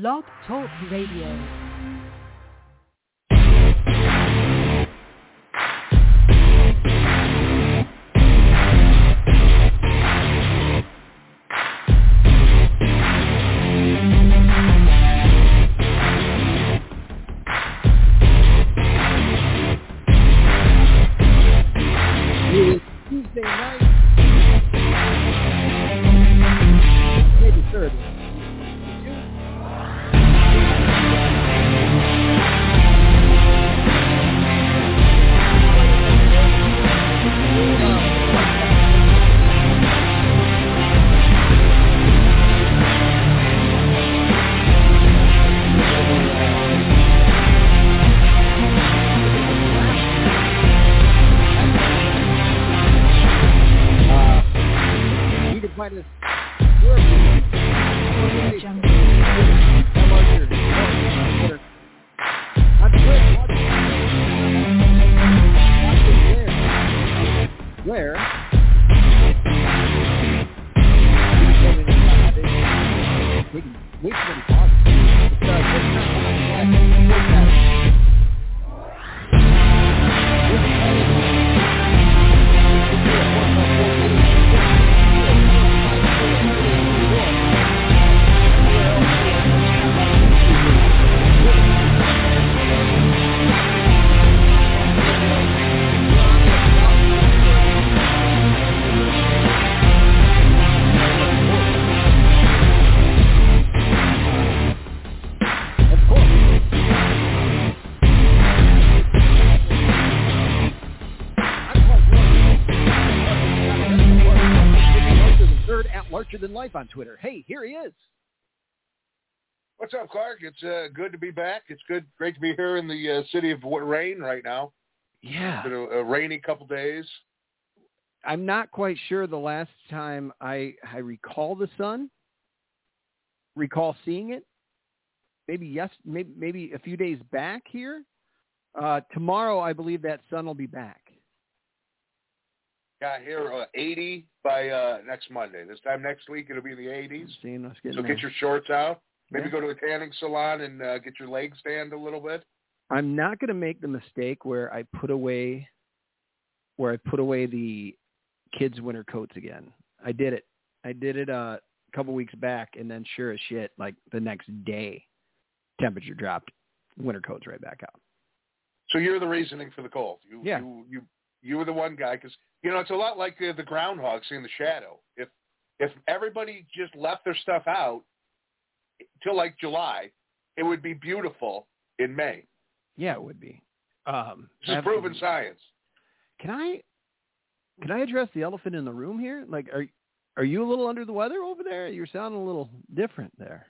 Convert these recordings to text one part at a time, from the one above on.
Blog Talk Radio. On Twitter. Hey, here he is. What's up, Clark? It's uh, good to be back. It's good, great to be here in the uh, city of rain right now. Yeah. It's been a, a rainy couple days. I'm not quite sure the last time I I recall the sun. Recall seeing it. Maybe yes, maybe maybe a few days back here. Uh, tomorrow, I believe that sun will be back. Got here uh, 80 by uh, next Monday. This time next week it'll be in the 80s. Seeing us getting So get your shorts out. Maybe Yeah. go to a tanning salon and uh, get your legs tanned a little bit. I'm not going to make the mistake where I put away where I put away the kids' winter coats again. I did it. I did it uh, a couple weeks back, and then sure as shit, like the next day, temperature dropped. Winter coats right back out. So you're the reasoning for the cold. You, Yeah. You you you were the one guy because you know it's a lot like uh, the groundhog seeing the shadow. If if everybody just left their stuff out till like July, it would be beautiful in May. Yeah, it would be. Um, This is proven science. Can I can I address the elephant in the room here? Like, are are you a little under the weather over there? You're sounding a little different there.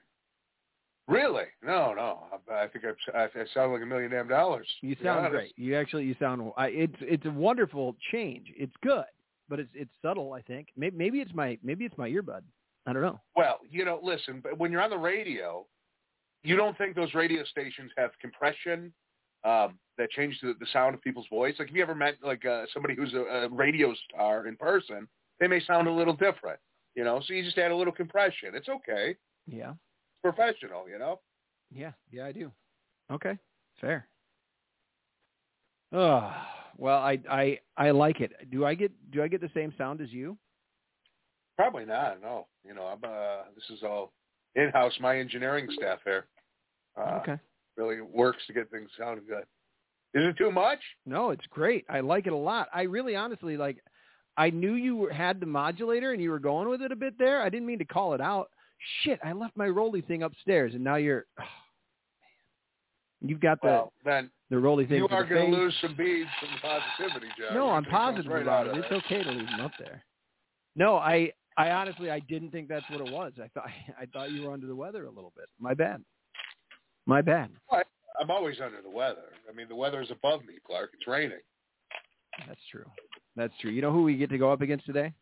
Really? No, no. I, I think I, I, I sound like a million damn dollars. You sound great. You actually you sound. I, it's it's a wonderful change. It's good, but it's it's subtle. I think maybe maybe it's my maybe it's my earbud. I don't know. Well, you know, listen, but when you're on the radio, you don't think those radio stations have compression um, that change the, the sound of people's voice? Like, have you ever met like uh, somebody who's a, a radio star in person, they may sound a little different. You know, so you just add a little compression. It's okay. Yeah, professional. You know. yeah, yeah. I do. Okay, fair. Oh well, I I I like it. Do I get do I get the same sound as you? Probably not. No. You know, I'm. Uh, this is all in-house. My engineering staff here. Uh, okay. Really works to get things sounding good. Is it too much? No, it's great. I like it a lot. I really honestly like I knew you had the modulator and you were going with it a bit there. I didn't mean to call it out. Shit, I left my Rolly thing upstairs and now you're oh. You've got the Well, then the Rolly thing You are going to lose some beads from positivity, John. No, I'm positive right about out it. It's okay to leave them up there. No, I I honestly I didn't think that's what it was. I thought I thought you were under the weather a little bit. My bad. My bad. I'm always under the weather. I mean, the weather is above me, Clark. It's raining. That's true. That's true. You know who we get to go up against today?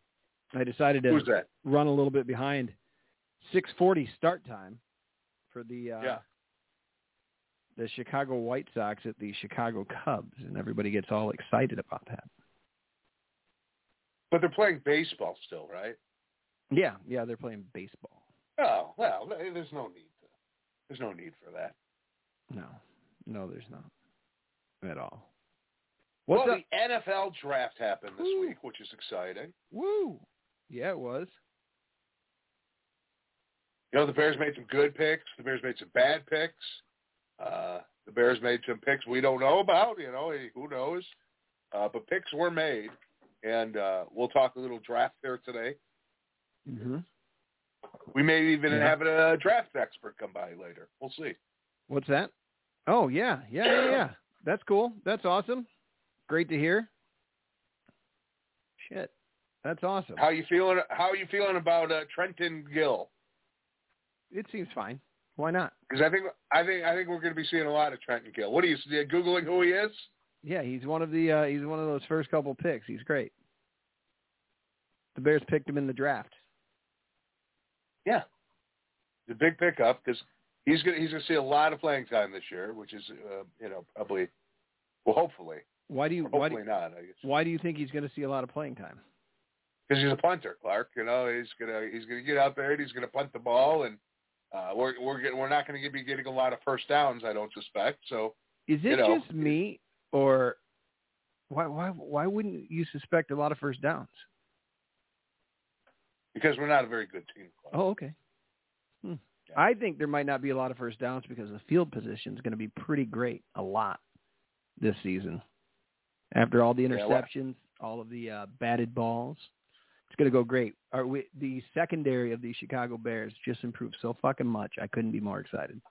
I decided to run a little bit behind. 6:40 start time for the uh, Yeah. the Chicago White Sox at the Chicago Cubs, and everybody gets all excited about that. But they're playing baseball still, right? Yeah, yeah, they're playing baseball. Oh well, there's no need to. There's no need for that. No, no, there's not at all. What's well, up? the NFL draft happened this Woo. week, which is exciting. Woo! Yeah, it was. You know, the Bears made some good picks. The Bears made some bad picks. Uh, the Bears made some picks we don't know about. You know, who knows? Uh, but picks were made, and uh, we'll talk a little draft there today. Mm-hmm. We may even Yeah. have a draft expert come by later. We'll see. What's that? Oh yeah, yeah, yeah, yeah. That's cool. That's awesome. Great to hear. Shit, that's awesome. How you feeling? How you feeling about uh, Trenton Gill? It seems fine. Why not? Because I think I think I think we're going to be seeing a lot of Trenton Gill. What are you googling who he is? Yeah, he's one of the uh, he's one of those first couple picks. He's great. The Bears picked him in the draft. Yeah, the big pickup because he's going he's going to see a lot of playing time this year, which is uh, you know probably well hopefully Why do you or why do, hopefully not I guess why do you think he's going to see a lot of playing time? because he's a punter, Clark. You know he's gonna he's gonna get out there and he's gonna punt the ball and. Uh, we're we're getting, we're not going to be getting a lot of first downs, I don't suspect. So Is it You know, just me or why why why wouldn't you suspect a lot of first downs? because we're not a very good team. Oh, okay. Hmm. I think there might not be a lot of first downs because the field position is going to be pretty great a lot this season. After all the Yeah, well- interceptions, all of the uh, batted balls, it's going to go great. Are we, the secondary of the Chicago Bears just improved so fucking much. I couldn't be more excited.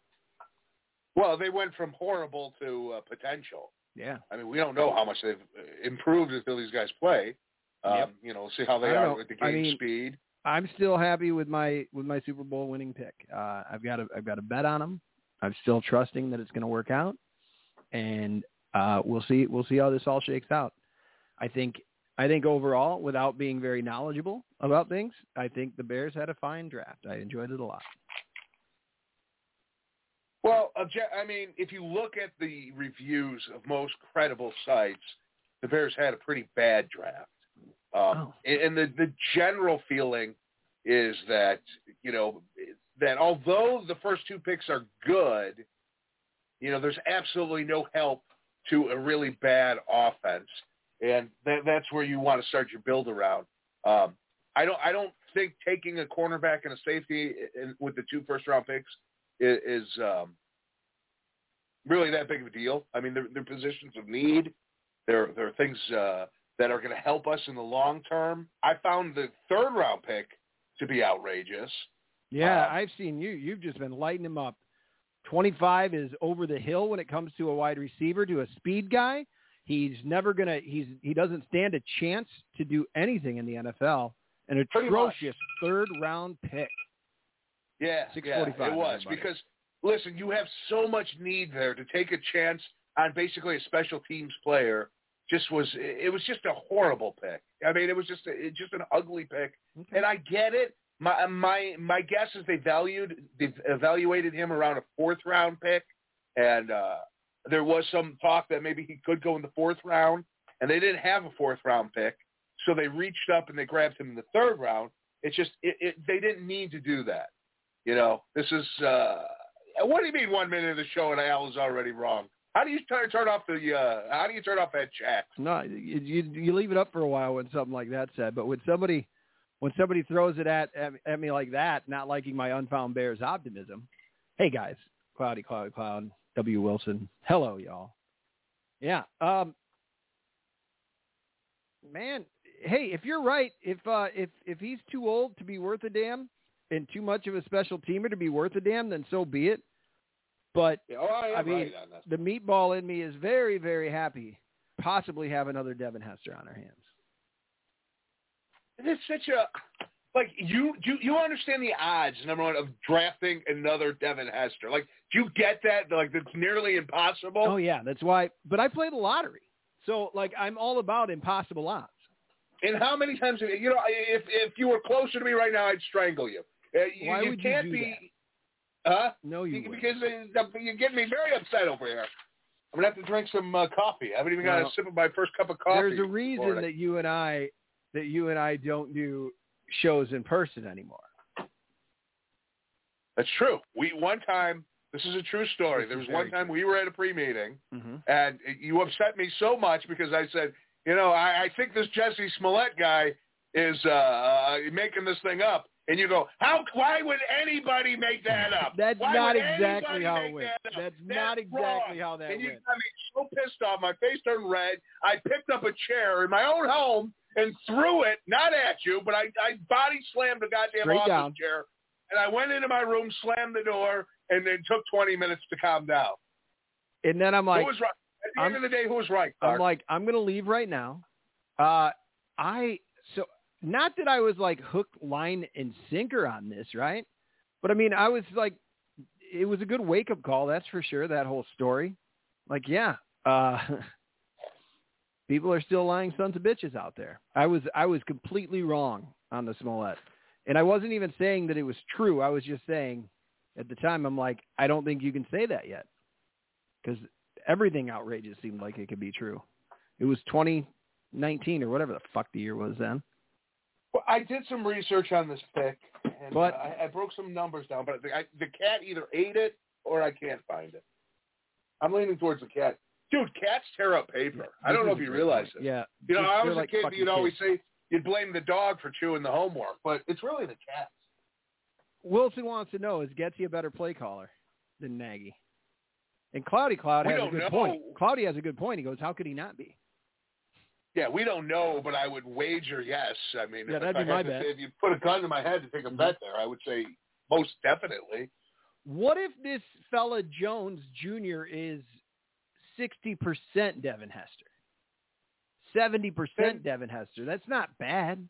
Well, they went from horrible to uh, potential. Yeah. I mean, we don't know how much they've uh, improved until these guys play. Um, Yep. You know, see how they are know. with the I game mean- speed. I'm still happy with my with my Super Bowl winning pick. Uh, I've got a I've got a bet on them. I'm still trusting that it's going to work out, and uh, we'll see we'll see how this all shakes out. I think I think overall, without being very knowledgeable about things, I think the Bears had a fine draft. I enjoyed it a lot. Well, obje- I mean, if you look at the reviews of most credible sites, the Bears had a pretty bad draft. Um, Oh. and, and the the general feeling is that you know that although the first two picks are good, you know, there's absolutely no help to a really bad offense, and that, that's where you want to start your build around. Um, I don't I don't think taking a cornerback and a safety in, with the two first round picks is, is um, really that big of a deal. I mean, they're, they're positions of need. There, there are things uh, that are going to help us in the long term. I found the third round pick to be outrageous. Yeah, Um, I've seen you. You've just been lighting him up. 25 is over the hill when it comes to a wide receiver, to a speed guy. He's never gonna. He's he doesn't stand a chance to do anything in the NFL. An atrocious third round pick. Yeah, 645, yeah, it was everybody. because listen, you have so much need there to take a chance on basically a special teams player. Just was it was just a horrible pick. I mean, it was just a, it just an ugly pick. And I get it. My my my guess is they valued they evaluated him around a fourth round pick, and uh, there was some talk that maybe he could go in the fourth round, and they didn't have a fourth round pick, so they reached up and they grabbed him in the third round. It's just it, it they didn't need to do that. You know, this is uh, what do you mean one minute of the show and Al is already wrong? How do you turn turn off the uh, how do you turn off that chat? No, you, you leave it up for a while when something like that said, but when somebody when somebody throws it at, at at me like that, not liking my unfound Bears optimism. Hey guys, cloudy, cloudy, cloud. W. Wilson. Hello, y'all. Yeah. Um. Man, hey, if you're right, if uh, if if he's too old to be worth a damn and too much of a special teamer to be worth a damn, then so be it. But Oh, I, I mean, right the meatball in me is very, very happy possibly have another Devin Hester on our hands. It's such a like you you you understand the odds number one of drafting another Devin Hester. Like, do you get that? Like, that's nearly impossible. Oh yeah, that's why. But I play the lottery, so like I'm all about impossible odds. And how many times have you, you know if if you were closer to me right now, I'd strangle you. Uh, you Why you would you can't do be, huh? No, you wouldn't. because uh, you're getting me very upset over here. I'm gonna have to drink some uh, coffee. I haven't even got a sip of my first cup of coffee. There's a reason that you and I that you and I don't do shows in person anymore. That's true. We one time This is a true story. There was one time we were at a pre-meeting, hmm and you upset me so much because I said, you know, I, I think this Jesse Smollett guy is uh, uh, making this thing up. And you go, how? Why would anybody make that up? That's Why not exactly how it went. that? That's, That's not exactly wrong. how that and you went. got me so pissed off. My face turned red. I picked up a chair in my own home and threw it, not at you, but I, I body slammed the goddamn Straight office down. chair. And I went into my room, slammed the door, and it took 20 minutes to calm down. And then I'm like, who was right? At the I'm- end of the day, who was right? I'm like, I'm gonna leave right now. Uh, I so not that I was like hook, line, and sinker on this, right? But I mean, I was like, it was a good wake up call, that's for sure. That whole story, like, yeah, uh, people are still lying sons of bitches out there. I was, I was completely wrong on the Smollett, and I wasn't even saying that it was true. I was just saying, at the time, I'm like, I don't think you can say that yet, because everything outrageous seemed like it could be true. It was 2019 or whatever the fuck the year was then. Well, I did some research on this pick, and But- uh, I, I broke some numbers down. But the, I, the cat either ate it or I can't find it. I'm leaning towards the cat. Dude, cats tear up paper. I don't know if you realize it. Yeah. You know, I was a like kid. fucking You'd always kids. say you'd blame the dog for chewing the homework, but it's really the cats. Wilson wants to know, is Getsy a better play caller than Nagy? And Cloudy Cloud We has a good know. point. Cloudy has a good point. He goes, how could he not be? Yeah, we don't know, but I would wager yes. I mean, Yeah, if, that'd I be my bet. say- if you put a gun to my head to take a bet there, I would say most definitely. What if this fella Jones Jr. is 60% Devin Hester? 70% Then- Devin Hester. That's not bad.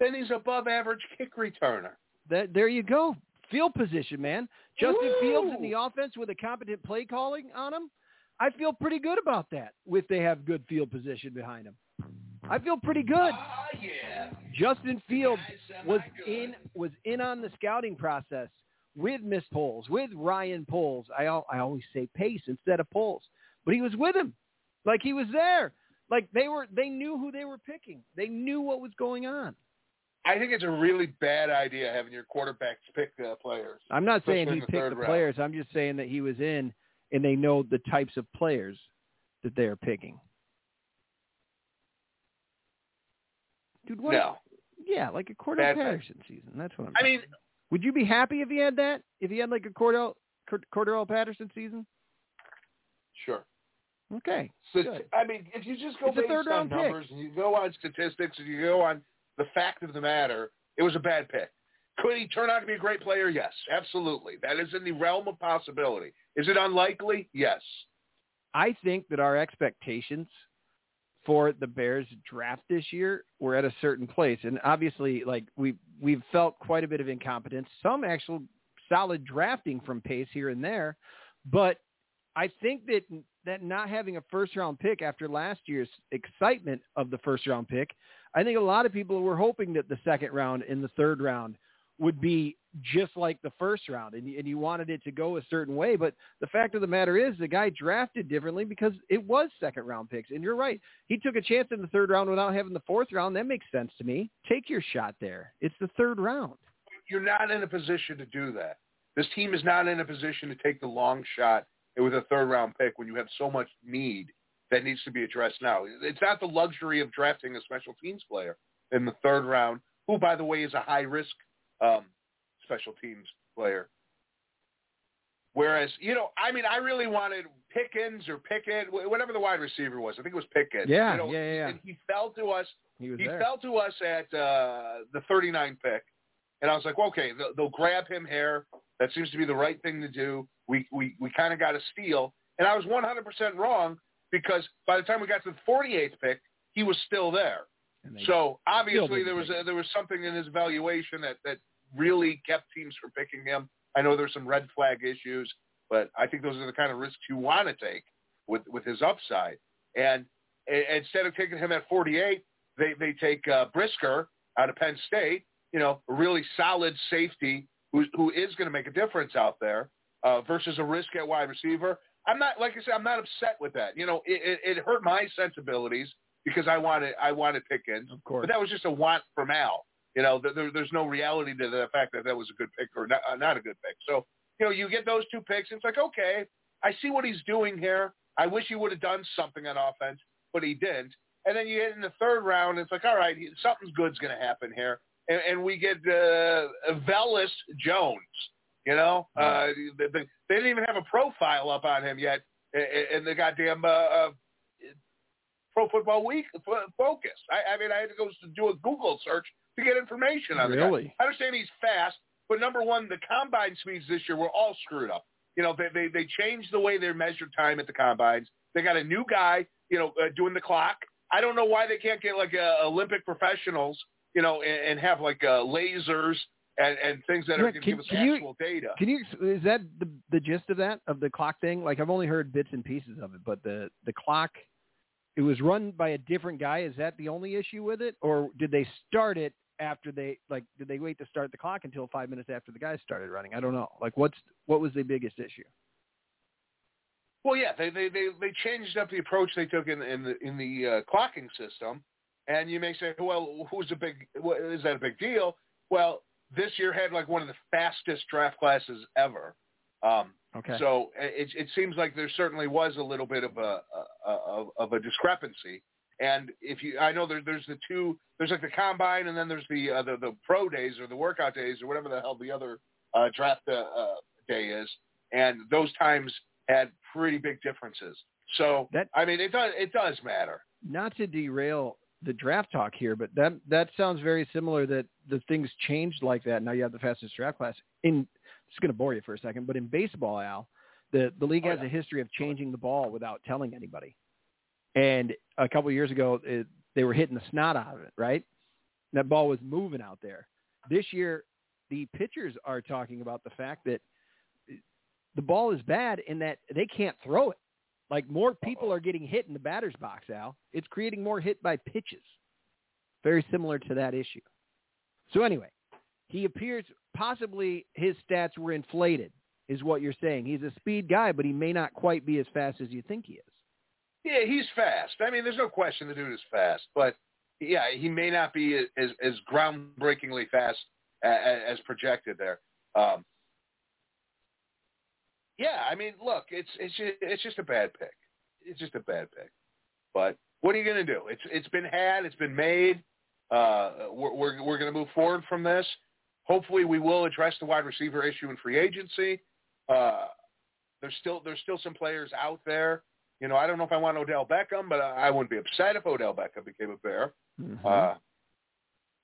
Then he's above average kick returner. That there you go. Field position, man. Justin! Fields in the offense with a competent play calling on him. I feel pretty good about that. If they have good field position behind him, I feel pretty good. Ah, yeah. Justin Fields was in was in on the scouting process with Miss Poles, with Ryan Poles. I al- I always say Pace instead of Poles, but he was with him, like he was there, like they were. They knew who they were picking. They knew what was going on. I think it's a really bad idea having your quarterbacks pick uh, players. I'm not saying he the picked the round. players. I'm just saying that he was in, and they know the types of players that they are picking. Dude, what? No. Yeah, like a pick. Patterson season. That's what I'm. I mean. Would you be happy if he had that? If he had like a Cordell Cord- Cordell Patterson season? sure. Okay. So, I mean, if you just go It's based on round pick. numbers and you go on statistics and you go on the fact of the matter, it was a bad pick. Could he turn out to be a great player? Yes, absolutely. That is in the realm of possibility. Is it unlikely? Yes. I think that our expectations for the Bears draft this year were at a certain place, and obviously, like we we've felt quite a bit of incompetence, some actual solid drafting from Pace here and there, but I think that that not having a first round pick after last year's excitement of the first round pick, I think a lot of people were hoping that the second round and the third round would be just like the first round and, and you wanted it to go a certain way. But the fact of the matter is the guy drafted differently because it was second round picks. And you're right. He took a chance in the third round without having the fourth round. That makes sense to me. Take your shot there. It's the third round. You're not in a position to do that. This team is not in a position to take the long shot with a third round pick when you have so much need that needs to be addressed now. It's not the luxury of drafting a special teams player in the third round, who, by the way, is a high risk um, special teams player. Whereas, you know, I mean, I really wanted Pickens or Pickett, whatever the wide receiver was. I think it was Pickett. Yeah, you know, yeah, yeah. And he fell to us He was he fell to us at uh, the 39 pick, and I was like, okay, they'll, they'll grab him here. That seems to be the right thing to do. We we we kind of got a steal, and I was 100% wrong because by the time we got to the 48th pick, he was still there. So obviously there was a, there was something in his evaluation that that really kept teams from picking him. I know there's some red flag issues, but I think those are the kind of risks you want to take with with his upside. And instead of taking him at 48, they they take uh, Brisker out of Penn State. You know, a really solid safety who who is going to make a difference out there uh, versus a risk at wide receiver. I'm not like I said, I'm not upset with that. You know, it, it, it hurt my sensibilities because I wanted I wanted Pickens, of course. but that was just a want from Al. You know, there, there's no reality to the fact that that was a good pick or not, uh, not a good pick. So you know, you get those two picks. It's like, okay, I see what he's doing here. I wish he would have done something on offense, but he didn't. And then you get in the third round, it's like, all right, something's good's going to happen here. And, and we get uh, Velus Jones. You know, uh, they, they didn't even have a profile up on him yet in the goddamn uh, uh, Pro Football Week focus. I, I mean, I had to go do a Google search to get information on really? the guy. I understand he's fast, but number one, the combine speeds this year were all screwed up. You know, they they, they changed the way they measured time at the combines. They got a new guy, you know, uh, doing the clock. I don't know why they can't get like uh, Olympic professionals, you know, and, and have like uh, lasers and, and things that are going to give us actual you, data. Can you? Is that the the gist of that of the clock thing? Like I've only heard bits and pieces of it, but the the clock, it was run by a different guy. Is that the only issue with it, or did they start it after they like? Did they wait to start the clock until five minutes after the guys started running? I don't know. Like what's what was the biggest issue? Well, yeah, they they they, they changed up the approach they took in in the in the uh, clocking system, and you may say, well, who's a big? Is that a big deal? Well, this year had like one of the fastest draft classes ever. Um, okay. So it, it seems like there certainly was a little bit of a, a, a of a discrepancy. And if you, I know there, there's the two, there's like the combine, and then there's the uh, the, the pro days or the workout days or whatever the hell the other uh, draft uh, uh, day is, and those times had pretty big differences. So that, I mean, it does it does matter. Not to derail the draft talk here, but that that sounds very similar. That the things changed like that. Now you have the fastest draft class. In it's going to bore you for a second, but in baseball, Al, the the league oh, has yeah. a history of changing the ball without telling anybody. And a couple of years ago, it, they were hitting the snot out of it. Right, that ball was moving out there. This year, the pitchers are talking about the fact that the ball is bad in that they can't throw it. Like more people are getting hit in the batter's box, Al. It's creating more hit by pitches. Very similar to that issue. So anyway, he appears possibly his stats were inflated, is what you're saying. He's a speed guy, but he may not quite be as fast as you think he is. Yeah, he's fast. I mean, there's no question the dude is fast, but yeah, he may not be as as groundbreakingly fast as, as projected there. Um, yeah, I mean, look, it's it's just, it's just a bad pick. It's just a bad pick. But what are you going to do? It's it's been had. It's been made. Uh, we're we're, we're going to move forward from this. Hopefully, we will address the wide receiver issue in free agency. Uh, there's still there's still some players out there. You know, I don't know if I want Odell Beckham, but I wouldn't be upset if Odell Beckham became a Bear. Mm-hmm. Uh,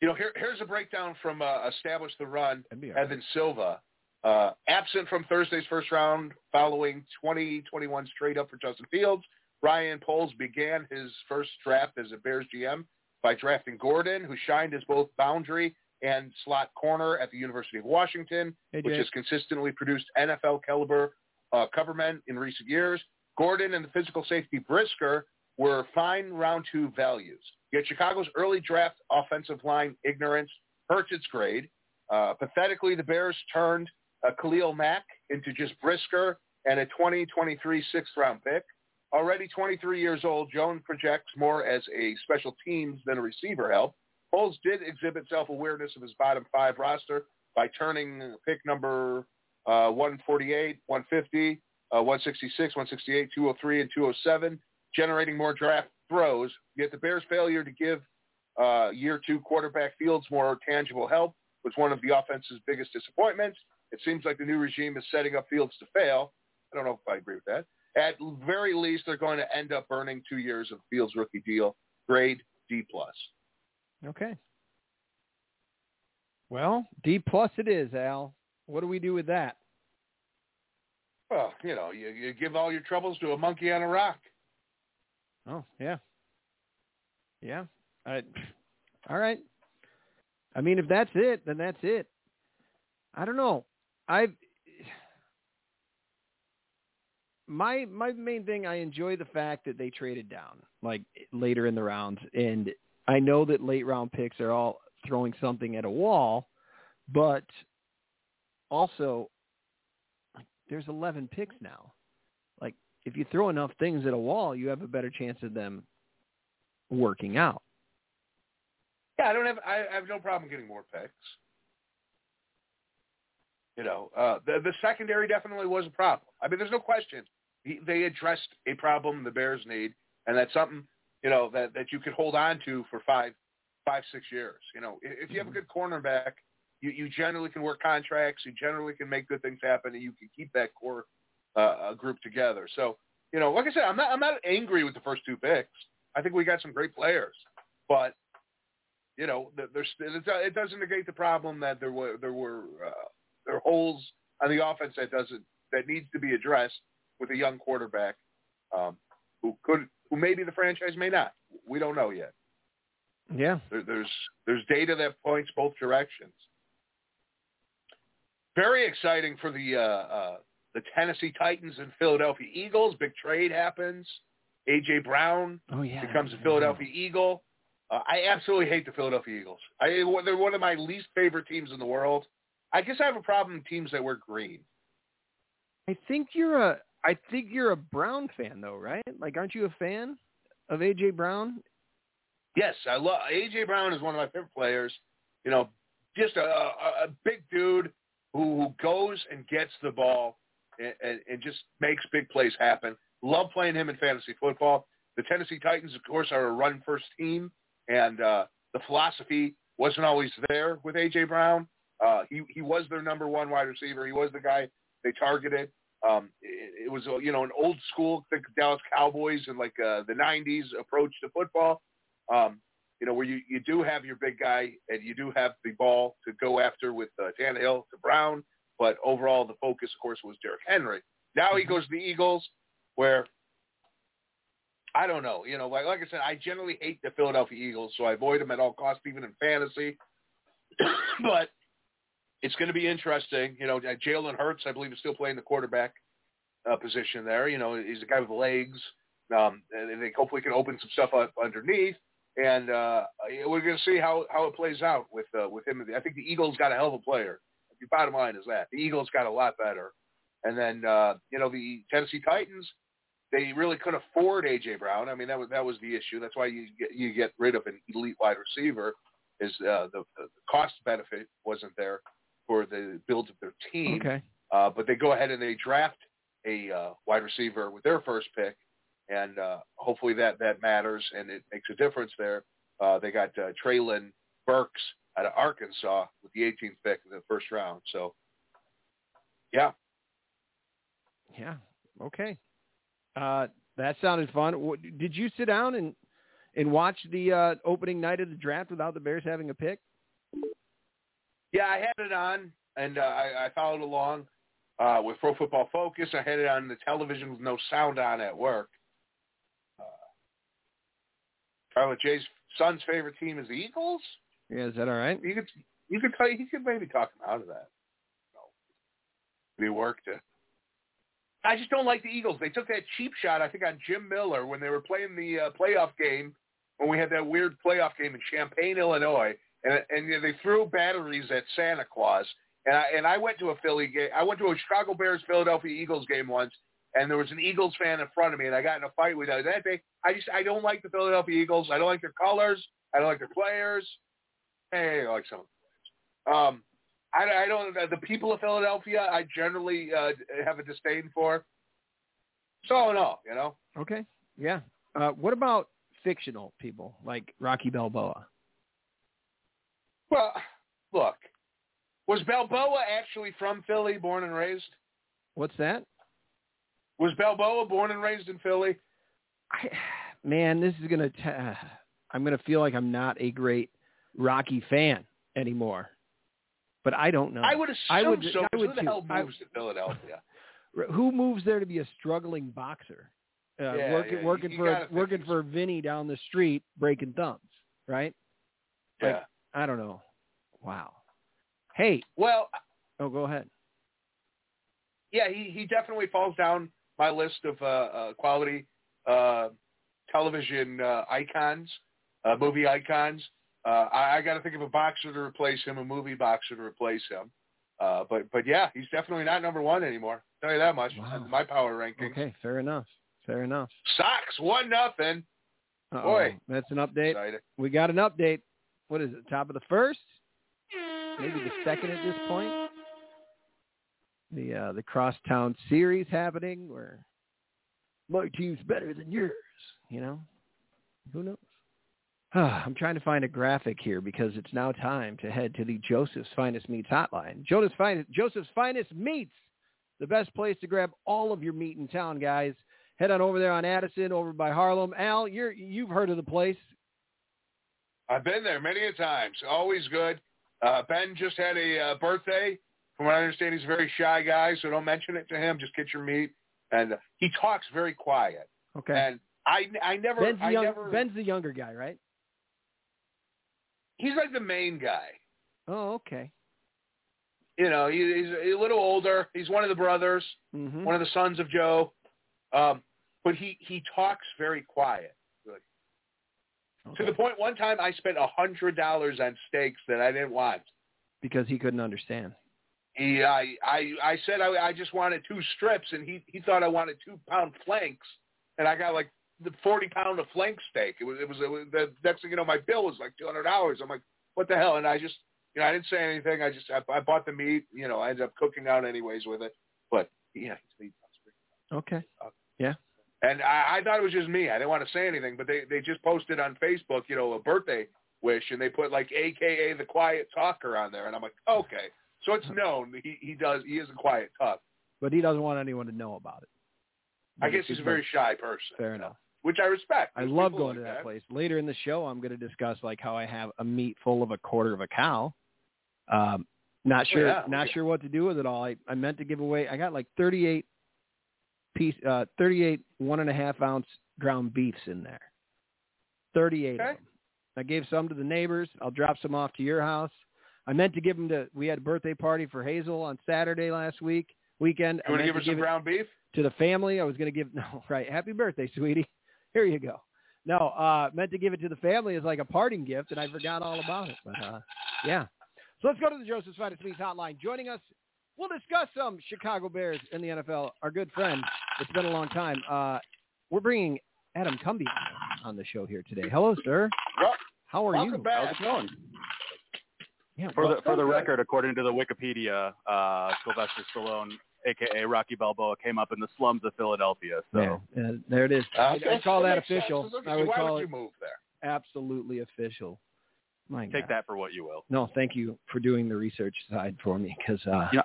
you know, here, here's a breakdown from uh, Establish the Run, Evan Silva. Uh, absent from Thursday's first round following 2021 straight up for Justin Fields, Ryan Poles began his first draft as a Bears GM by drafting Gordon, who shined as both boundary and slot corner at the University of Washington, hey, which has consistently produced NFL caliber uh, covermen in recent years. Gordon and the physical safety Brisker were fine round two values. Yet Chicago's early draft offensive line ignorance hurts its grade. Uh, pathetically, the Bears turned uh, Khalil Mack into just Brisker and a 2023 sixth round pick. Already 23 years old, Jones projects more as a special teams than a receiver help. Poles did exhibit self-awareness of his bottom five roster by turning pick number uh, 148, 150, uh, 166, 168, 203, and 207, generating more draft throws. Yet the Bears' failure to give uh, year two quarterback Fields more tangible help was one of the offense's biggest disappointments. It seems like the new regime is setting up Fields to fail. I don't know if I agree with that. At very least, they're going to end up burning two years of Fields' rookie deal. Grade D plus. Okay. Well, D plus it is, Al. What do we do with that? Well, you know, you, you give all your troubles to a monkey on a rock. Oh yeah, yeah. I, all right. I mean, if that's it, then that's it. I don't know. I my my main thing. I enjoy the fact that they traded down, like later in the rounds, and I know that late round picks are all throwing something at a wall, but also there's 11 picks now. Like if you throw enough things at a wall, you have a better chance of them working out. Yeah, I don't have I have no problem getting more picks. You know, uh, the the secondary definitely was a problem. I mean, there's no question. He, they addressed a problem the Bears need, and that's something you know that that you could hold on to for five, five, six years. You know, if you have a good cornerback, you you generally can work contracts. You generally can make good things happen, and you can keep that core uh, group together. So, you know, like I said, I'm not I'm not angry with the first two picks. I think we got some great players, but you know, there's it doesn't negate the problem that there were there were uh, there are holes on the offense that doesn't that needs to be addressed with a young quarterback um, who could who maybe the franchise may not. We don't know yet. Yeah, there, there's there's data that points both directions. Very exciting for the uh, uh, the Tennessee Titans and Philadelphia Eagles. Big trade happens. AJ Brown oh, yeah. becomes a Philadelphia Eagle. Uh, I absolutely hate the Philadelphia Eagles. I, they're one of my least favorite teams in the world. I guess I have a problem with teams that wear green. I think you're a I think you're a Brown fan though, right? Like aren't you a fan of AJ Brown? Yes, I love AJ Brown is one of my favorite players. You know, just a, a, a big dude who, goes and gets the ball and, and, and just makes big plays happen. Love playing him in fantasy football. The Tennessee Titans, of course, are a run-first team, and uh, the philosophy wasn't always there with A.J. Brown. Uh, he, he was their number one wide receiver. He was the guy they targeted. Um, it, it was, you know, an old school the Dallas Cowboys in like uh, the 90s approach to football. Um, you know, where you, you do have your big guy and you do have the ball to go after with uh, Tannehill to Brown, but overall the focus, of course, was Derrick Henry. Now he mm-hmm. goes to the Eagles, where I don't know. You know, like like I said, I generally hate the Philadelphia Eagles, so I avoid them at all costs, even in fantasy. but it's going to be interesting. You know, uh, Jalen Hurts, I believe, is still playing the quarterback uh, position there. You know, he's a guy with legs. Um, and they hopefully can open some stuff up underneath. And uh, we're going to see how, how it plays out with uh, with him. I think the Eagles got a hell of a player. The bottom line is that the Eagles got a lot better. And then uh, you know the Tennessee Titans, they really couldn't afford AJ Brown. I mean that was that was the issue. That's why you get you get rid of an elite wide receiver. Is uh, the, the cost benefit wasn't there for the build of their team. Okay. Uh, but they go ahead and they draft a uh, wide receiver with their first pick, and uh, hopefully that that matters and it makes a difference there. Uh, they got uh, Treylon Burks out of Arkansas with the 18th pick in the first round. So, yeah. Yeah. Okay. Uh, that sounded fun. Did you sit down and and watch the uh, opening night of the draft without the Bears having a pick? Yeah, I had it on and uh, I, I followed along uh, with Pro Football Focus. I had it on the television with no sound on at work. Charlotte Jay's son's favorite team is the Eagles. Yeah, is that all right? You could you could tell you could maybe talk him out of that. No, be worked it. I just don't like the Eagles. They took that cheap shot, I think, on Jim Miller when they were playing the uh, playoff game when we had that weird playoff game in Champaign, Illinois, and and you know, they threw batteries at Santa Claus. And I and I went to a Philly game. I went to a Chicago Bears Philadelphia Eagles game once, and there was an Eagles fan in front of me, and I got in a fight with them. That day, I just I don't like the Philadelphia Eagles. I don't like their colors. I don't like their players. Hey, I like some of the players. Um, I, I don't. The people of Philadelphia, I generally uh, have a disdain for. So no, you know. Okay. Yeah. Uh, what about fictional people like Rocky Balboa? Well, look, was Balboa actually from Philly, born and raised? What's that? Was Balboa born and raised in Philly? I, man, this is gonna. T- I'm gonna feel like I'm not a great Rocky fan anymore. But I don't know. I would assume I would, so. I would who the hell I, moves to Philadelphia? Who moves there to be a struggling boxer? Uh, yeah, working yeah, working you, for you working for Vinny down the street breaking thumbs, right? Yeah. Like, I don't know. Wow. Hey. Well. Oh, go ahead. Yeah, he he definitely falls down my list of uh, uh, quality uh, television uh, icons, uh, movie icons. Uh, I, I got to think of a boxer to replace him, a movie boxer to replace him. Uh, but but yeah, he's definitely not number one anymore. I'll tell you that much. Wow. My power ranking. Okay, fair enough. Fair enough. Sox one nothing. Uh-oh. Boy, that's an update. Excited. We got an update. What is it? Top of the first? Maybe the second at this point. The uh, the crosstown series happening where my team's better than yours. You know, who knows? I'm trying to find a graphic here because it's now time to head to the Joseph's Finest Meats hotline. Joseph's Finest, Joseph's Finest Meats, the best place to grab all of your meat in town, guys. Head on over there on Addison, over by Harlem. Al, you're you've heard of the place. I've been there many a times. Always good. Uh, ben just had a uh, birthday. From what I understand, he's a very shy guy, so don't mention it to him. Just get your meat. And he talks very quiet. Okay. And I, I never, Ben's the, I young, never. Ben's the younger guy, right? he's like the main guy. Oh, okay. You know, he, he's a little older. He's one of the brothers, hmm one of the sons of Joe. Um, but he he talks very quiet. To the point, one time I spent a hundred dollars on steaks that I didn't want. because he couldn't understand. He, I, I, I said I, I just wanted two strips, and he, he thought I wanted two pound flanks, and I got like the forty pound of flank steak. It was, it was, it was the next thing you know, my bill was like two hundred dollars. I'm like, what the hell? And I just, you know, I didn't say anything. I just, I, I bought the meat. You know, I ended up cooking out anyways with it. But yeah, he talks very Okay. Uh, and I, I thought it was just me. I didn't want to say anything, but they they just posted on Facebook, you know, a birthday wish, and they put like AKA the quiet talker on there, and I'm like, okay, so it's known he he does he is a quiet tough. But he doesn't want anyone to know about it. I guess he's a very shy person. Fair enough. Which I respect. I love going to like that place. Later in the show, I'm going to discuss like how I have a meat full of a quarter of a cow. Um, not Oh, sure, yeah. not sure what to do with it all. I, I meant to give away. I got like 38 piece, uh, 38 one and a half ounce ground beefs in there. 38 Okay. I gave some to the neighbors. I'll drop some off to your house. I meant to give them to. We had a birthday party for Hazel on Saturday last week weekend. You want to give her to some it- ground beef? to the family. I was going to give no right. Happy birthday, sweetie. Here you go. No, uh, meant to give it to the family as like a parting gift, and I forgot all about it. But uh, yeah, so let's go to the Joseph's Finest Meats Hotline. Joining us, we'll discuss some Chicago Bears in the NFL. Our good friend. It's been a long time. Uh, we're bringing Adam Cumbee on the show here today. Hello, sir. Well, How are welcome you? back. How's it going? Yeah, For well, the for the good. record, according to the Wikipedia, uh, Sylvester Stallone, aka Rocky Balboa, came up in the slums of Philadelphia. So there, uh, there it is. I, Okay, I call that makes sense. official. Look I would Why call would it you move there? absolutely official. My take God. that for what you will. No, thank you for doing the research side for me because uh, Yeah.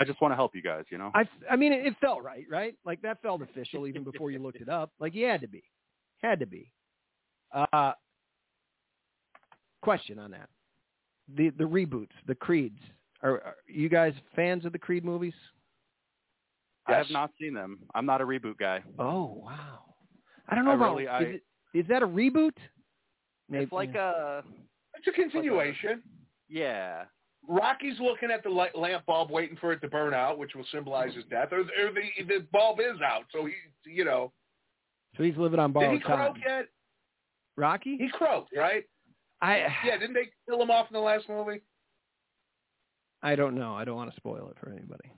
I just want to help you guys. You know. I, I mean, it, it felt right, right? Like that felt official even before you looked it up. Like you had to be, had to be. Uh, question on that: the the reboots, the Creeds. Are, are you guys fans of the Creed movies? I have not seen them. I'm not a reboot guy. Oh wow! I don't know I about. really- I- is, it, is that a reboot? It's like a It's a continuation. yeah. Rocky's looking at the light, lamp bulb, waiting for it to burn out, which will symbolize his death. Or, or the the bulb is out, so he, you know, so he's living on borrowed time. did he borrowed croak time. yet? Rocky? He croaked, right? I Yeah, didn't they kill him off in the last movie? I don't know. I don't want to spoil it for anybody.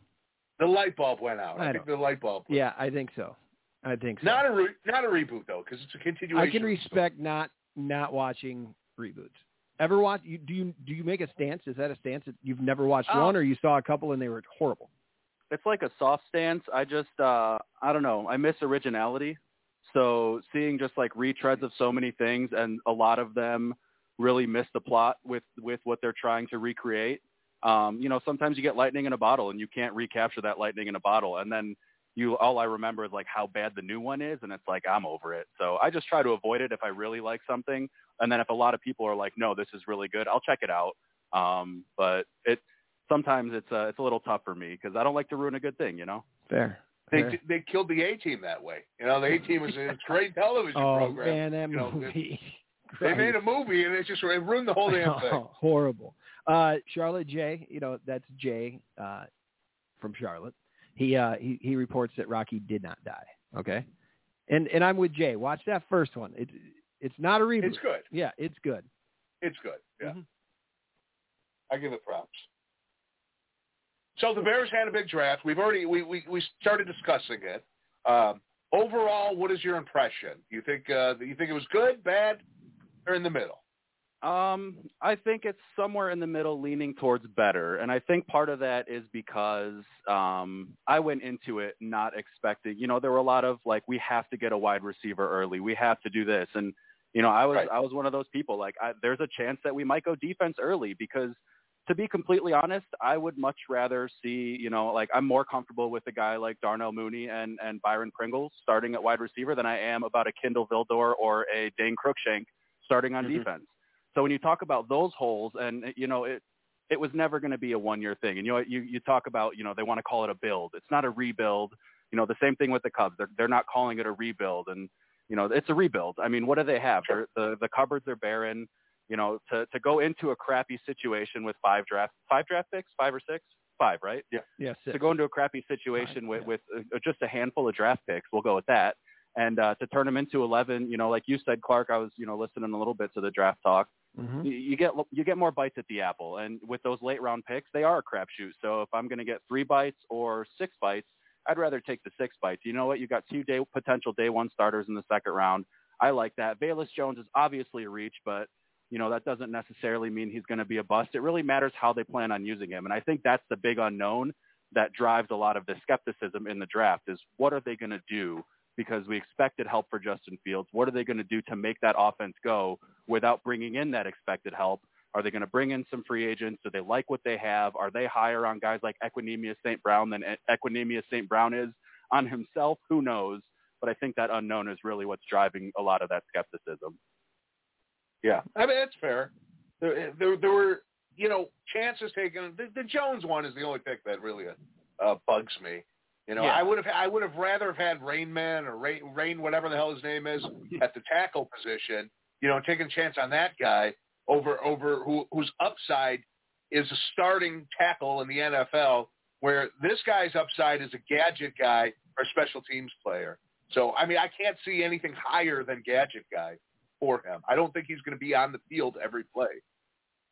The light bulb went out. I I, think the light bulb. Yeah, I think so. I think so. Not a re- not a reboot though, because it's a continuation. I can of the respect not not watching reboots. Ever watch? You, do you do you make a stance? Is that a stance that you've never watched Oh. one, or you saw a couple and they were horrible? It's like a soft stance. I just uh I don't know. I miss originality. So seeing just like retreads of so many things and a lot of them really miss the plot with with what they're trying to recreate. Um, you know, sometimes you get lightning in a bottle and you can't recapture that lightning in a bottle and then you all I remember is like how bad the new one is and it's like I'm over it. So I just try to avoid it if I really like something. And then if a lot of people are like, "No, this is really good." I'll check it out. Um, but it sometimes it's uh, it's a little tough for me because I don't like to ruin a good thing, you know. Fair. They fair. they killed the A team that way. You know, the A team was a great television oh program. man, that You know, movie. They made a movie and it just it ruined the whole damn thing. Oh, horrible. Uh, Charlotte J. You know that's Jay uh, from Charlotte. He uh, he he reports that Rocky did not die. Okay, and and I'm with Jay. Watch that first one. It's it's not a reboot. It's good. Yeah, it's good. It's good. Yeah, Mhm. I give it props. So the Bears had a big draft. We've already we we, we started discussing it. Um, overall, what is your impression? You think uh, you think it was good, bad, or in the middle? Um, I think it's somewhere in the middle, leaning towards better, and I think part of that is because um, I went into it not expecting. You know, there were a lot of like, we have to get a wide receiver early, we have to do this, and you know, I was Right. I was one of those people. Like, I, there's a chance that we might go defense early because, to be completely honest, I would much rather see. You know, like I'm more comfortable with a guy like Darnell Mooney and and Byron Pringles starting at wide receiver than I am about a Kindle Vildor or a Dane Cruikshank starting on Mhm. defense. So when you talk about those holes, and you know, it it was never going to be a one year thing. And you know, you you talk about you know they want to call it a build. It's not a rebuild. You know, the same thing with the Cubs. They're they're not calling it a rebuild, and you know, it's a rebuild. I mean, what do they have? They're, the the cupboards are barren. You know, to to go into a crappy situation with five draft five draft picks, five or six, five, right? Yeah. Yes. to go into a crappy situation Fine, with, yeah. with uh, just a handful of draft picks, we'll go with that, and uh, to turn them into 11, you know, like you said, Clark, I was, you know, listening a little bit to the draft talk. hmm You, you get you get more bites at the apple, and with those late round picks, they are a crapshoot. So if I'm going to get three bites or six bites, I'd rather take the six bites. You know what? You got two day potential day one starters in the second round. I like that. Velus Jones is obviously a reach, but you know that doesn't necessarily mean he's going to be a bust. It really matters how they plan on using him, and I think that's the big unknown that drives a lot of the skepticism in the draft is what are they going to do because we expected help for Justin Fields. What are they going to do to make that offense go without bringing in that expected help? Are they going to bring in some free agents? Do they like what they have? Are they higher on guys like Equanimeous St. Brown than Equanimeous St. Brown is on himself? Who knows? But I think that unknown is really what's driving a lot of that skepticism. Yeah, I mean that's fair. There, there, there were you know chances taken. The, the Jones one is the only pick that really uh, bugs me. You know, Yeah. I would have I would have rather have had Rainman or Rain, Rain whatever the hell his name is at the tackle position. You know, taking a chance on that guy over over who whose upside is a starting tackle in the NFL, where this guy's upside is a gadget guy or special teams player. So I mean, I can't see anything higher than gadget guy for him. I don't think he's going to be on the field every play.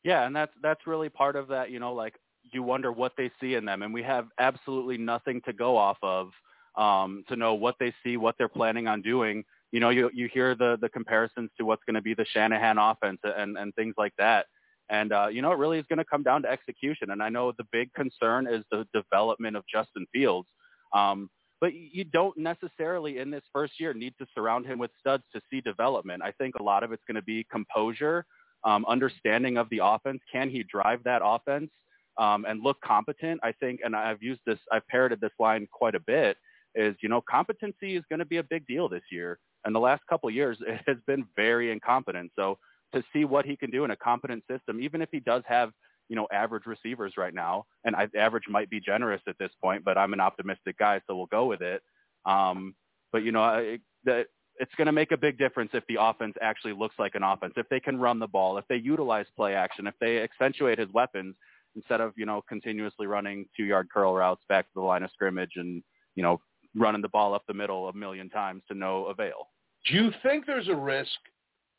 Yeah, and that's that's really part of that. You know, like you wonder what they see in them, and we have absolutely nothing to go off of um, to know what they see, what they're planning on doing. You know, you you hear the the comparisons to what's going to be the Shanahan offense and and things like that. And uh, you know, it really is going to come down to execution. And I know the big concern is the development of Justin Fields. Um, but you don't necessarily in this first year need to surround him with studs to see development. I think a lot of it's going to be composure, um, understanding of the offense. Can he drive that offense um, and look competent? I think, and I've used this, I've parroted this line quite a bit. Is you know, competency is going to be a big deal this year. And the last couple of years, it has been very incompetent. So to see what he can do in a competent system, even if he does have you know, average receivers right now, and I, average might be generous at this point, but I'm an optimistic guy, so we'll go with it. Um, but you know, I, the, it's going to make a big difference if the offense actually looks like an offense. If they can run the ball, if they utilize play action, if they accentuate his weapons instead of you know continuously running two yard curl routes back to the line of scrimmage and you know running the ball up the middle a million times to no avail. Do you think there's a risk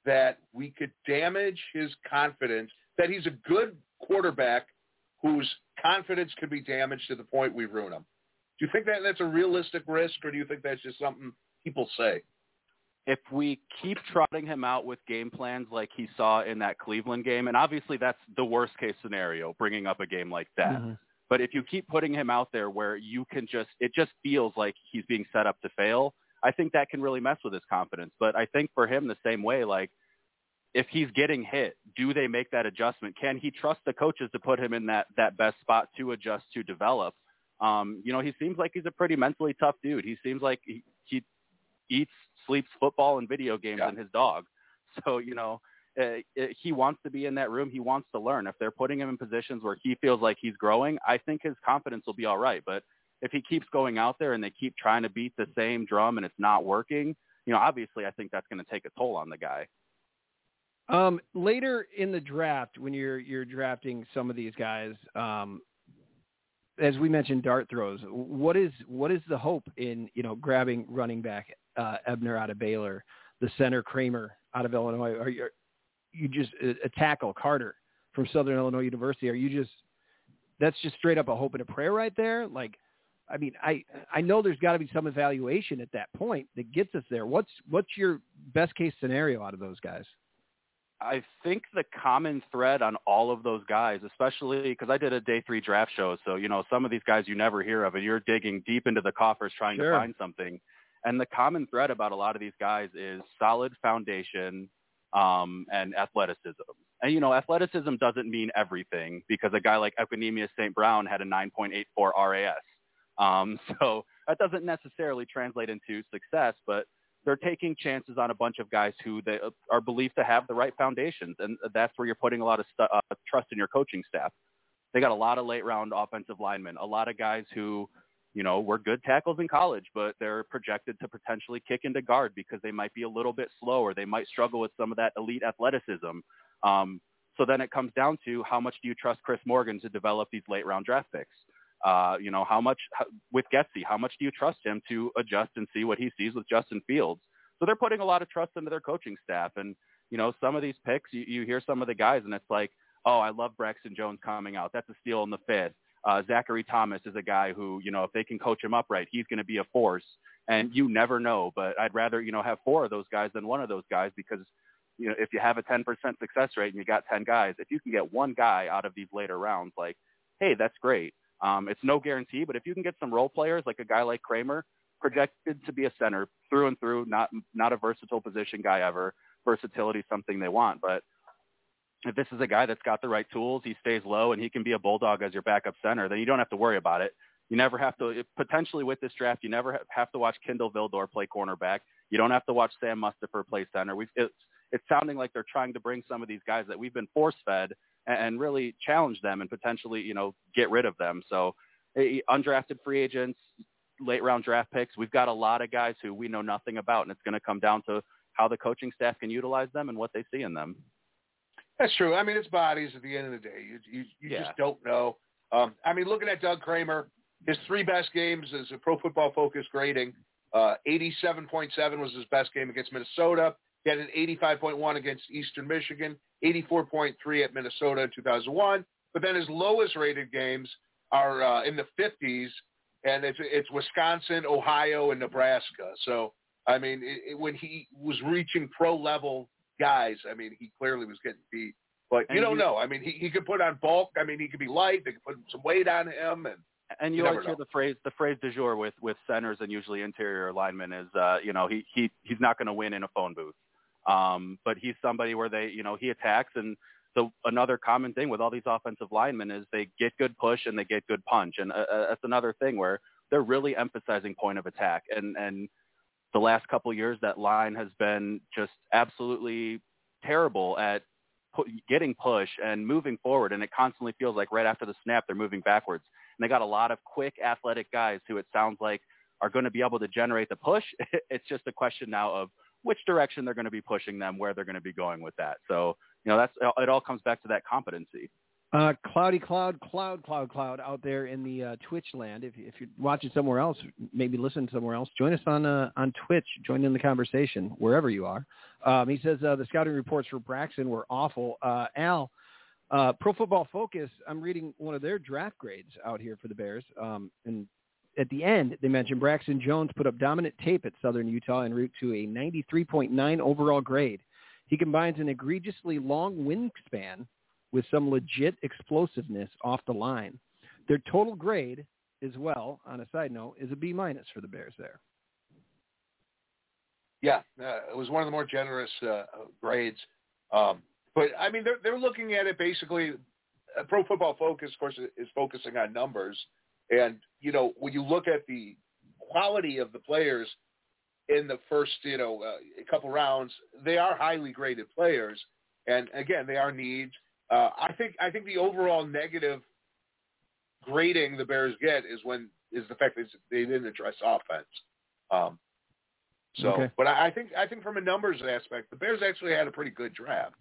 that we could damage his confidence, that he's a good quarterback whose confidence could be damaged to the point we ruin him? Do you think that that's a realistic risk, or do you think that's just something people say? If we keep trotting him out with game plans like he saw in that Cleveland game, and obviously that's the worst case scenario, bringing up a game like that. Mhm. But if you keep putting him out there where you can just, it just feels like he's being set up to fail, I think that can really mess with his confidence. But I think for him the same way, like if he's getting hit, do they make that adjustment? Can he trust the coaches to put him in that, that best spot to adjust, to develop? Um, you know, he seems like he's a pretty mentally tough dude. He seems like he, he eats, sleeps football and video games Yeah. and his dog. So, you know, uh, uh, he wants to be in that room. He wants to learn. If they're putting him in positions where he feels like he's growing, I think his confidence will be all right. But if he keeps going out there and they keep trying to beat the same drum and it's not working, you know, obviously I think that's going to take a toll on the guy. Um, later in the draft, when you're you're drafting some of these guys, um, as we mentioned, dart throws. What is what is the hope in you know grabbing running back uh, Ebner out of Baylor, the center Kramer out of Illinois, or you you just a, a tackle Carter from Southern Illinois University? Are you just that's just straight up a hope and a prayer right there? Like, I mean, I I know there's got to be some evaluation at that point that gets us there. What's what's your best case scenario out of those guys? I think the common thread on all of those guys, especially because I did a day three draft show, so you know some of these guys you never hear of, and you're digging deep into the coffers trying Sure. to find something. And the common thread about a lot of these guys is solid foundation um, and athleticism. And you know, athleticism doesn't mean everything because a guy like Equanimeous St. Brown had a 9.84 RAS. Um, so that doesn't necessarily translate into success, but they're taking chances on a bunch of guys who they are believed to have the right foundations, and that's where you're putting a lot of stu- uh, trust in your coaching staff. They got a lot of late round offensive linemen, a lot of guys who, you know, were good tackles in college, but they're projected to potentially kick into guard because they might be a little bit slower. They might struggle with some of that elite athleticism. Um, so then it comes down to how much do you trust Chris Morgan to develop these late round draft picks? Uh, you know, how much with Getsy, how much do you trust him to adjust and see what he sees with Justin Fields? So they're putting a lot of trust into their coaching staff. And, you know, some of these picks, you, you hear some of the guys and it's like, oh, I love Braxton Jones coming out. That's a steal in the fifth. Uh, Zachary Thomas is a guy who, you know, if they can coach him up right, he's going to be a force. And you never know, but I'd rather, you know, have four of those guys than one of those guys because, you know, if you have a 10% success rate and you got 10 guys, if you can get one guy out of these later rounds, like, hey, that's great. Um, it's no guarantee, but if you can get some role players like a guy like Kramer, projected to be a center through and through, not not a versatile position guy ever. Versatility is something they want, but if this is a guy that's got the right tools, he stays low and he can be a bulldog as your backup center, then you don't have to worry about it. You never have to potentially with this draft. You never have to watch Kindle Vildor play cornerback. You don't have to watch Sam Mustipher play center. We've, it's it's sounding like they're trying to bring some of these guys that we've been force fed and, and really challenge them and potentially you know get rid of them. So undrafted free agents, late round draft picks. We've got a lot of guys who we know nothing about, and it's going to come down to how the coaching staff can utilize them and what they see in them. That's true. I mean, it's bodies at the end of the day. You you, you Yeah. just don't know. Um, I mean, looking at Doug Kramer, his three best games as a Pro Football Focus grading. Uh, 87.7 was his best game against Minnesota. He had an 85.1 against Eastern Michigan, 84.3 at Minnesota in 2001. But then his lowest rated games are uh, in the 50s, and it's it's Wisconsin, Ohio, and Nebraska. So I mean, it, it, when he was reaching pro level guys, I mean, he clearly was getting beat. But you And don't you- know. I mean, he, he could put on bulk. I mean, he could be light. They could put some weight on him, and And you, You always hear know. the phrase the phrase du jour with with centers and usually interior linemen is uh, you know he he he's not going to win in a phone booth, um, but he's somebody where they you know he attacks. And the another common thing with all these offensive linemen is they get good push and they get good punch. And uh, uh, that's another thing where they're really emphasizing point of attack. And and the last couple years that line has been just absolutely terrible at getting push and moving forward. And it constantly feels like right after the snap they're moving backwards. And they got a lot of quick athletic guys who it sounds like are going to be able to generate the push. it's just a question now of which direction they're going to be pushing them, where they're going to be going with that. So, you know, that's it all comes back to that competency. Uh, cloudy cloud, cloud, cloud, cloud out there in the uh, Twitch land. If, if you're watching somewhere else, maybe listen somewhere else. Join us on uh, on Twitch. Join in the conversation wherever you are. Um, he says uh, the scouting reports for Braxton were awful. Uh, Al, uh, Pro Football Focus. I'm reading one of their draft grades out here for the Bears, um, and at the end they mentioned Braxton Jones put up dominant tape at Southern Utah en route to a 93.9 overall grade. He combines an egregiously long wingspan with some legit explosiveness off the line. Their total grade as well, on a side note, is a B minus for the Bears there. yeah, uh, it was one of the more generous uh, grades. Um, but I mean, they're they're looking at it basically. Uh, Pro Football Focus, of course, is focusing on numbers, and you know when you look at the quality of the players in the first, you know, uh, a couple rounds, they are highly graded players, and again, they are needs. Uh, I think I think the overall negative grading the Bears get is when is the fact that they didn't address offense. Um, so, Okay. but I, I think I think from a numbers aspect, the Bears actually had a pretty good draft.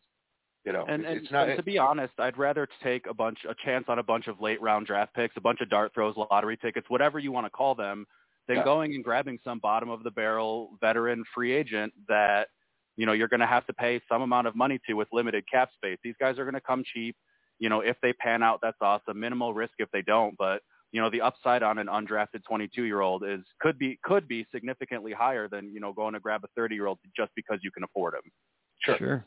You know, And, it's, and, not. and to be honest, I'd rather take a bunch, a chance on a bunch of late round draft picks, a bunch of dart throws, lottery tickets, whatever you want to call them, than Yeah. going and grabbing some bottom of the barrel veteran free agent that you know you're going to have to pay some amount of money to with limited cap space. These guys are going to come cheap. You know, if they pan out, that's awesome. Minimal risk if they don't, but you know the upside on an undrafted 22 year old is could be could be significantly higher than you know going to grab a 30 year old just because you can afford him. Sure. Sure.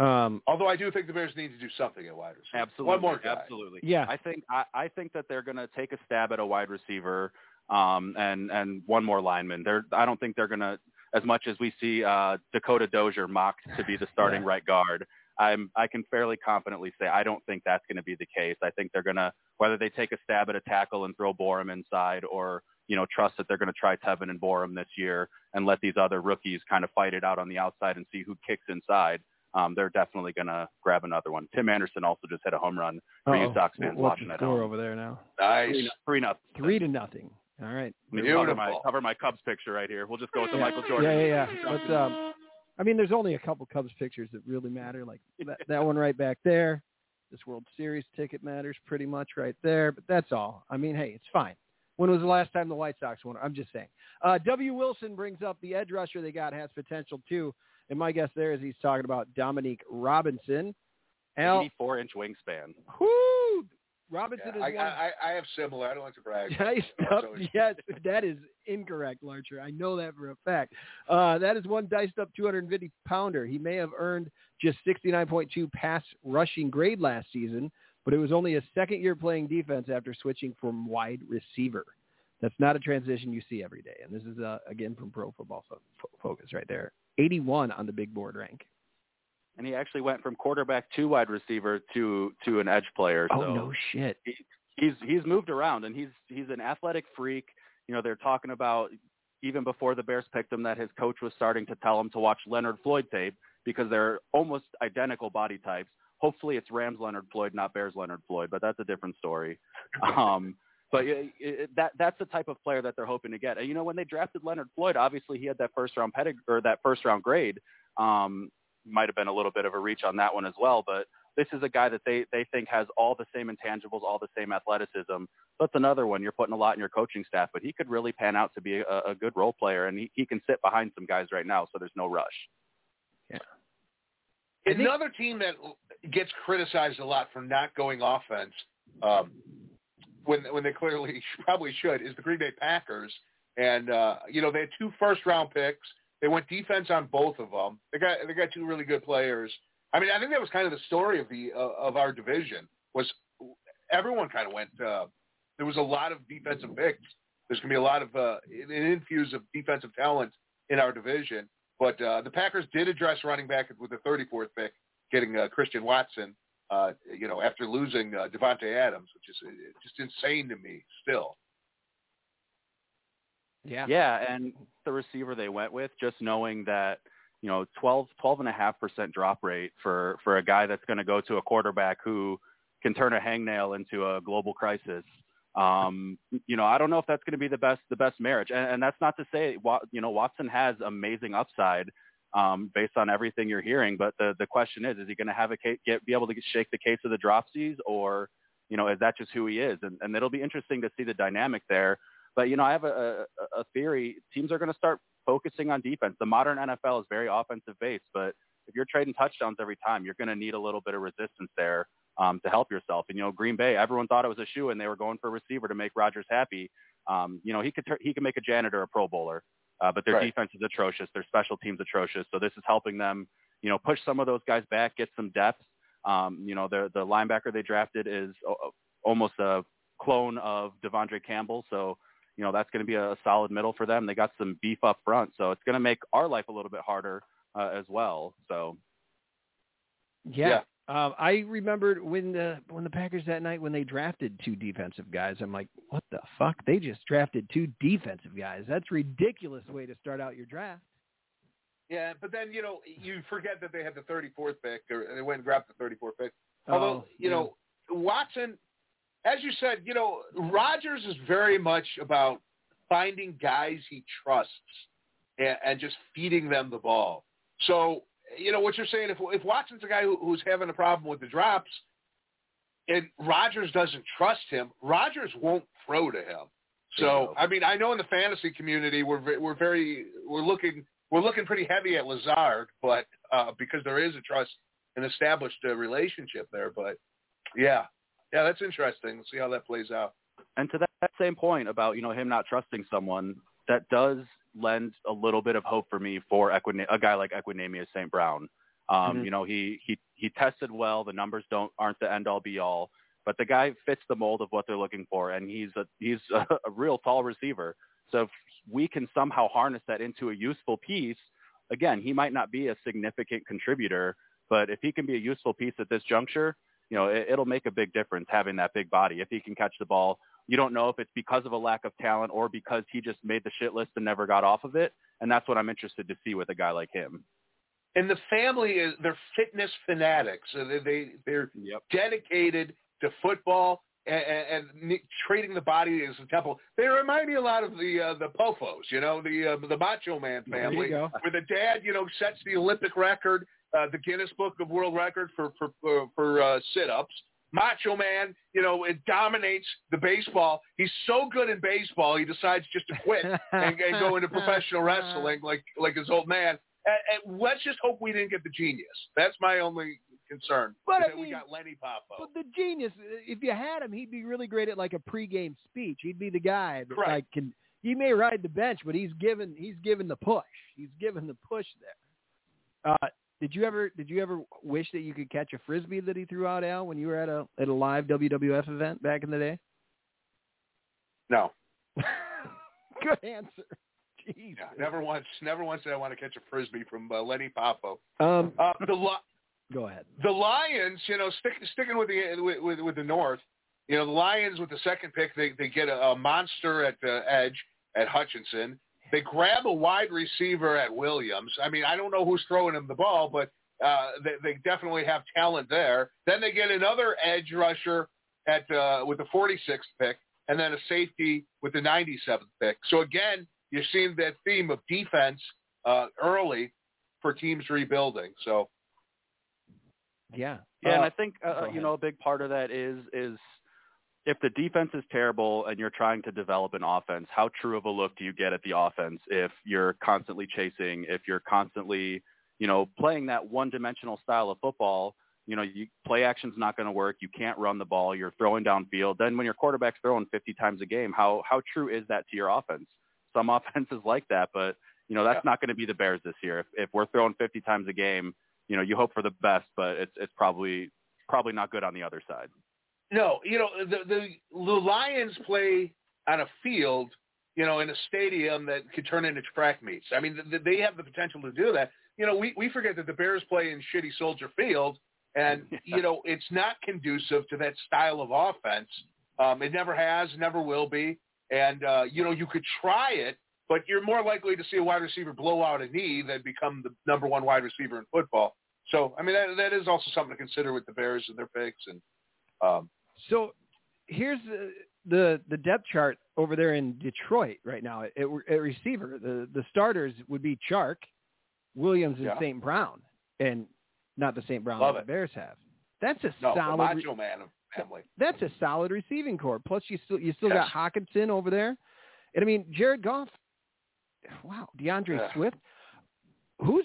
Um, Although I do think the Bears need to do something at wide receiver. Absolutely. One more guy. Absolutely. Yeah. I think I, I think that they're going to take a stab at a wide receiver um, and and one more lineman. They're I don't think they're going to as much as we see uh, Dakota Dozier mocked to be the starting Yeah. right guard. I'm I can fairly confidently say I don't think that's going to be the case. I think they're going to whether they take a stab at a tackle and throw Borom inside or you know trust that they're going to try Teven and Borom this year and let these other rookies kind of fight it out on the outside and see who kicks inside. Um, they're definitely going to grab another one. Tim Anderson also just hit a home run for you uh-oh. Sox fans What's watching the at score home. over there now? Nice. Three, three nothing. Three to nothing. All right. Let me cover my Beautiful. cover my Cubs picture right here. We'll just go with the Yeah. Michael Jordan. Yeah, yeah, yeah. Let's, um, I mean, there's only a couple Cubs pictures that really matter. Like that, that one right back there. This World Series ticket matters pretty much right there. But that's all. I mean, hey, it's fine. When was the last time the White Sox won? I'm just saying. Uh, W. Wilson brings up the edge rusher they got has potential too. And my guess there is he's talking about Dominique Robinson. Al, 84 inch wingspan. whoo, Robinson Yeah, I, is one. I, I have similar. I don't like to brag. Nice So stuff. it's- Yes, that is incorrect, Larcher. I know that for a fact. Uh, that is one diced up 250 pounder. He may have earned just 69.2 pass rushing grade last season, but it was only his second year playing defense after switching from wide receiver. That's not a transition you see every day. And this is, uh, again, from Pro Football Fo- Fo- Focus right there. 81 on the big board rank. And he actually went from quarterback to wide receiver to to an edge player. Oh, no shit. He, he's he's moved around and he's he's an athletic freak. You know, they're talking about even before the Bears picked him that his coach was starting to tell him to watch Leonard Floyd tape because they're almost identical body types. Hopefully it's Rams Leonard Floyd, not Bears Leonard Floyd, but that's a different story. Um, but it, it, that that's the type of player that they're hoping to get. And you know, when they drafted Leonard Floyd, obviously he had that first round pedig- or that first round grade. Um, might have been a little bit of a reach on that one as well, but this is a guy that they they think has all the same intangibles, all the same athleticism. That's another one. You're putting a lot in your coaching staff, but he could really pan out to be a, a good role player, and he, he can sit behind some guys right now, so there's no rush. I think- Another team that gets criticized a lot for not going offense, um, when when they clearly probably should, is the Green Bay Packers. And uh, you know they had two first round picks. They went defense on both of them. They got they got two really good players. I mean, I think that was kind of the story of the uh, of our division was everyone kind of went. Uh, there was a lot of defensive picks. There's going to be a lot of uh, an infuse of defensive talent in our division. But uh, the Packers did address running back with the 34th pick, getting uh, Christian Watson. Uh, you know, after losing uh, Davante Adams, which is uh, just insane to me still. Yeah. Yeah, and the receiver they went with, just knowing that you know 12 12 and a half percent drop rate for for a guy that's going to go to a quarterback who can turn a hangnail into a global crisis. Um, you know, I don't know if that's going to be the best the best marriage, and, and that's not to say Wa- you know Watson has amazing upside um, based on everything you're hearing. But the the question is, is he going to have a case, get be able to shake the case of the dropsies, or you know, is that just who he is? And, and it'll be interesting to see the dynamic there. But you know, I have a, a, a theory. Teams are going to start focusing on defense. The modern NFL is very offensive based, but if you're trading touchdowns every time, you're going to need a little bit of resistance there um, to help yourself. And you know, Green Bay, everyone thought it was a shoe, and they were going for a receiver to make Rodgers happy. Um, you know, he could he could make a janitor a Pro Bowler, uh, but their Right. defense is atrocious. Their special teams atrocious. So this is helping them, you know, push some of those guys back, get some depth. Um, you know, the the linebacker they drafted is o- almost a clone of De'Vondre Campbell. So you know that's going to be a solid middle for them. They got some beef up front, so it's going to make our life a little bit harder uh, as well. So Yeah. Um, I remembered when the when the Packers that night when they drafted two defensive guys. I'm like, what the fuck? They just drafted two defensive guys. That's ridiculous way to start out your draft. Yeah, but then you know you forget that they had the 34th pick, or they went and grabbed the 34th pick. Although Oh, you yeah. know Watson, as you said, you know Rodgers is very much about finding guys he trusts and, and just feeding them the ball. So you know what you're saying. If if Watson's a guy who, who's having a problem with the drops, and Rodgers doesn't trust him, Rodgers won't throw to him. So I mean, I know in the fantasy community we're we're very we're looking we're looking pretty heavy at Lazard, but uh, because there is a trust and established uh, relationship there. But yeah, yeah, that's interesting. We'll see how that plays out. and to that, that same point about you know him not trusting someone, that does lend a little bit of hope for me for Equina- a guy like Equanimeous St. Brown. Um, Mhm. You know, he he he tested well. The numbers don't aren't the end all be all, but the guy fits the mold of what they're looking for, and he's a he's a, a real tall receiver. So if we can somehow harness that into a useful piece, again, he might not be a significant contributor, but if he can be a useful piece at this juncture, you know, it, it'll make a big difference having that big body. If he can catch the ball, you don't know if it's because of a lack of talent or because he just made the shit list and never got off of it. And that's what I'm interested to see with a guy like him. And the family is they're fitness fanatics. So they, they they're Yep. dedicated to football and, and, and treating the body as a temple. They remind me a lot of the uh, the Poffos, you know, the uh, the Macho Man family, where the dad, you know, sets the Olympic record, uh, the Guinness Book of World Record for for for, for uh, sit-ups. Macho Man, you know, it dominates the baseball. He's so good in baseball, he decides just to quit and, and go into professional wrestling like like his old man. And, and let's just hope we didn't get the genius. That's my only concern. But, I that we got Lenny Poffo. But the genius, if you had him, he'd be really great at like a pregame speech. He'd be the guy that Correct. like can. He may ride the bench, but he's given he's given the push. He's given the push there. Uh, did you ever did you ever wish that you could catch a frisbee that he threw out, Al, when you were at a at a live WWF event back in the day? No, Good answer. Jeez. yeah, never once, never once did I want to catch a frisbee from uh, Lenny Poffo. Um, Uh, the Li- go ahead. the Lions, you know, stick, sticking with the with, with, with the North, you know, the Lions with the second pick, they they get a, a monster at the edge at Hutchinson. They grab a wide receiver at Williams. I mean, I don't know who's throwing him the ball, but uh, they, they definitely have talent there. Then they get another edge rusher at uh, with the 46th pick, and then a safety with the 97th pick. So again, you're seeing that theme of defense uh, early for teams rebuilding. So Yeah. Yeah, and Uh, I think uh, you know a big part of that is is if the defense is terrible and you're trying to develop an offense, how true of a look do you get at the offense if you're constantly chasing, if you're constantly, you know, playing that one-dimensional style of football? You know, you play action's not going to work. You can't run the ball. You're throwing downfield. Then when your quarterback's throwing 50 times a game, how how true is that to your offense? Some offenses like that, but you know that's Yeah. not going to be the Bears this year. If if we're throwing 50 times a game, you know, you hope for the best, but it's it's probably probably not good on the other side. No, you know the the, the Lions play on a field, you know, in a stadium that could turn into track meets. I mean, th- they have the potential to do that. You know, we we forget that the Bears play in shitty Soldier Field, and you know it's not conducive to that style of offense. Um, it never has, never will be. And uh, you know, you could try it, but you're more likely to see a wide receiver blow out a knee than become the number one wide receiver in football. So, I mean, that that is also something to consider with the Bears and their picks. And um, So here's the, the the depth chart over there in Detroit right now at, at receiver. The the starters would be Chark, Williams, and Yeah. St. Brown, and not the St. Brown Love that the. Bears have. That's a no, solid. Macho Man family. that's a solid receiving core. Plus, you still you still got Yes. Hockenson over there, and I mean Jared Goff. Wow, DeAndre Yeah. Swift. Who's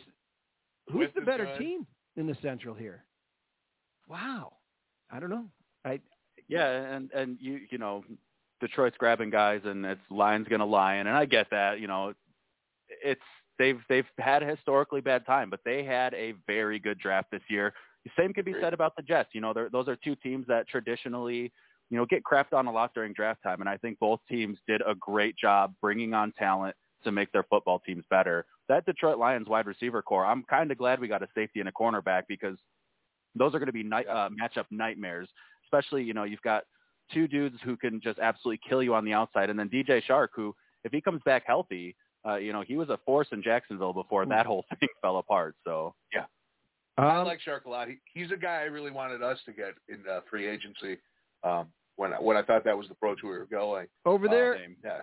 who's Swift the better team in the Central here? Wow, I don't know. I Yeah, and and you you know, Detroit's grabbing guys and it's Lions gonna lion, and I get that. You know, it's they've they've had a historically bad time, but they had a very good draft this year. The same could be said about the Jets. You know, they're, those are two teams that traditionally, you know, get crapped on a lot during draft time, and I think both teams did a great job bringing on talent to make their football teams better. That Detroit Lions wide receiver core, I'm kind of glad we got a safety and a cornerback because those are going to be night, uh, matchup nightmares. Especially, you know, you've got two dudes who can just absolutely kill you on the outside, and then DJ Chark, who, if he comes back healthy, uh, you know, he was a force in Jacksonville before that whole thing fell apart. So, yeah. I um, like Chark a lot. He, he's a guy I really wanted us to get in uh, free agency um, when I, when I thought that was the approach we were going. over there. same. Yeah,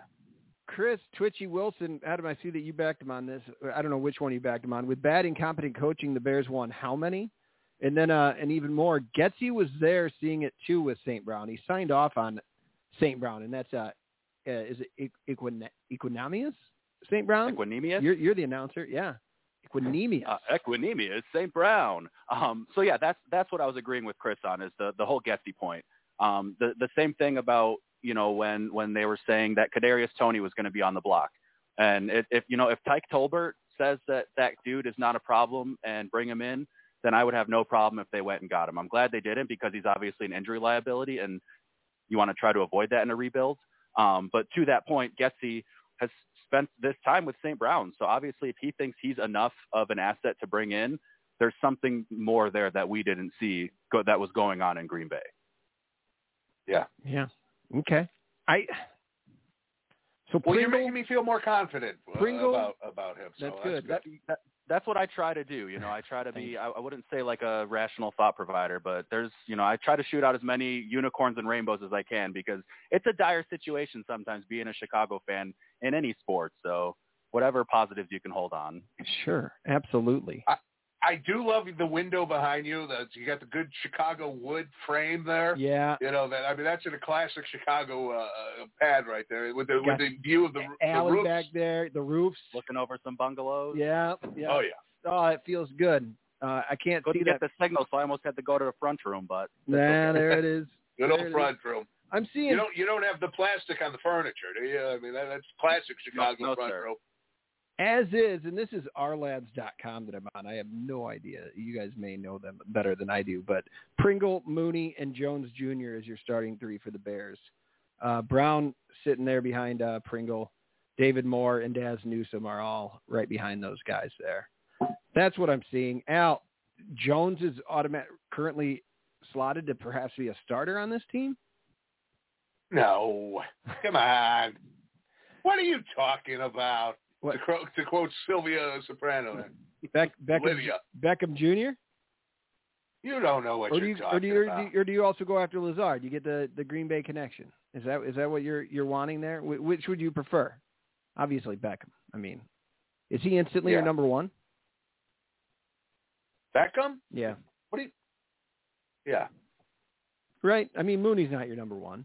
Chris Twitchy Wilson, Adam, I see that you backed him on this. I don't know which one you backed him on. With bad incompetent coaching, the Bears won how many? And then, uh, and even more, Getsy was there seeing it too with St. Brown. He signed off on St. Brown, and that's uh, uh is it Equin- Equanimeous St. Brown? Equanimeous? You're you're the announcer, yeah. Equanimeous. uh, Equanimeous St. Brown. Um, so yeah, that's that's what I was agreeing with Chris on is the the whole Getsy point. Um, the the same thing about you know when when they were saying that Kadarius Toney was going to be on the block, and if, if you know if Tyke Tolbert says that that dude is not a problem and bring him in, then I would have no problem if they went and got him. I'm glad they didn't because he's obviously an injury liability, and you want to try to avoid that in a rebuild. Um, but to that point, Getsy has spent this time with St. Brown, so obviously, if he thinks he's enough of an asset to bring in, there's something more there that we didn't see go- that was going on in Green Bay. Yeah. Yeah. Okay. I. So Well, Pringle, you're making me feel more confident uh, Pringle- about about him. So That's good. That, that, that's what I try to do. You know, I try to be, I, I wouldn't say like a rational thought provider, but there's, you know, I try to shoot out as many unicorns and rainbows as I can because it's a dire situation sometimes being a Chicago fan in any sport. So whatever positives you can hold on. Sure. Absolutely. I do love the window behind you. That you got the good Chicago wood frame there. Yeah. You know that I mean that's in a classic Chicago uh, pad right there with the Got with the view of the, the roofs. back there, the roofs. Looking over some bungalows. Yeah. Yeah. Oh yeah. Oh, it feels good. Uh, I can't Couldn't see get that. the signal, so I almost had to go to the front room, but that's Nah, okay. there it is. Good There it old is. front room. I'm seeing. You don't you don't have the plastic on the furniture, do you? I mean that, that's classic Chicago no, front sir. room. As is, and this is ourlads.com that I'm on. I have no idea. You guys may know them better than I do, but Pringle, Mooney, and Jones Jr. is your starting three for the Bears. Uh, Brown sitting there behind uh, Pringle. David Moore and Dazz Newsome are all right behind those guys there. That's what I'm seeing. Al Jones is automatic currently slotted to perhaps be a starter on this team. No, come on. What are you talking about? What? To, quote, to quote Sylvia Soprano, Beck, Beckham, Olivia. Beckham Jr. you don't know what or do you're you, talking or do you, or about. do you, or do you also go after Lazard? You get the the Green Bay connection. Is that is that what you're you're wanting there? Wh- which would you prefer? Obviously Beckham. I mean, is he instantly your number one? Beckham? Yeah. What do you? Yeah. Right. I mean, Mooney's not your number one.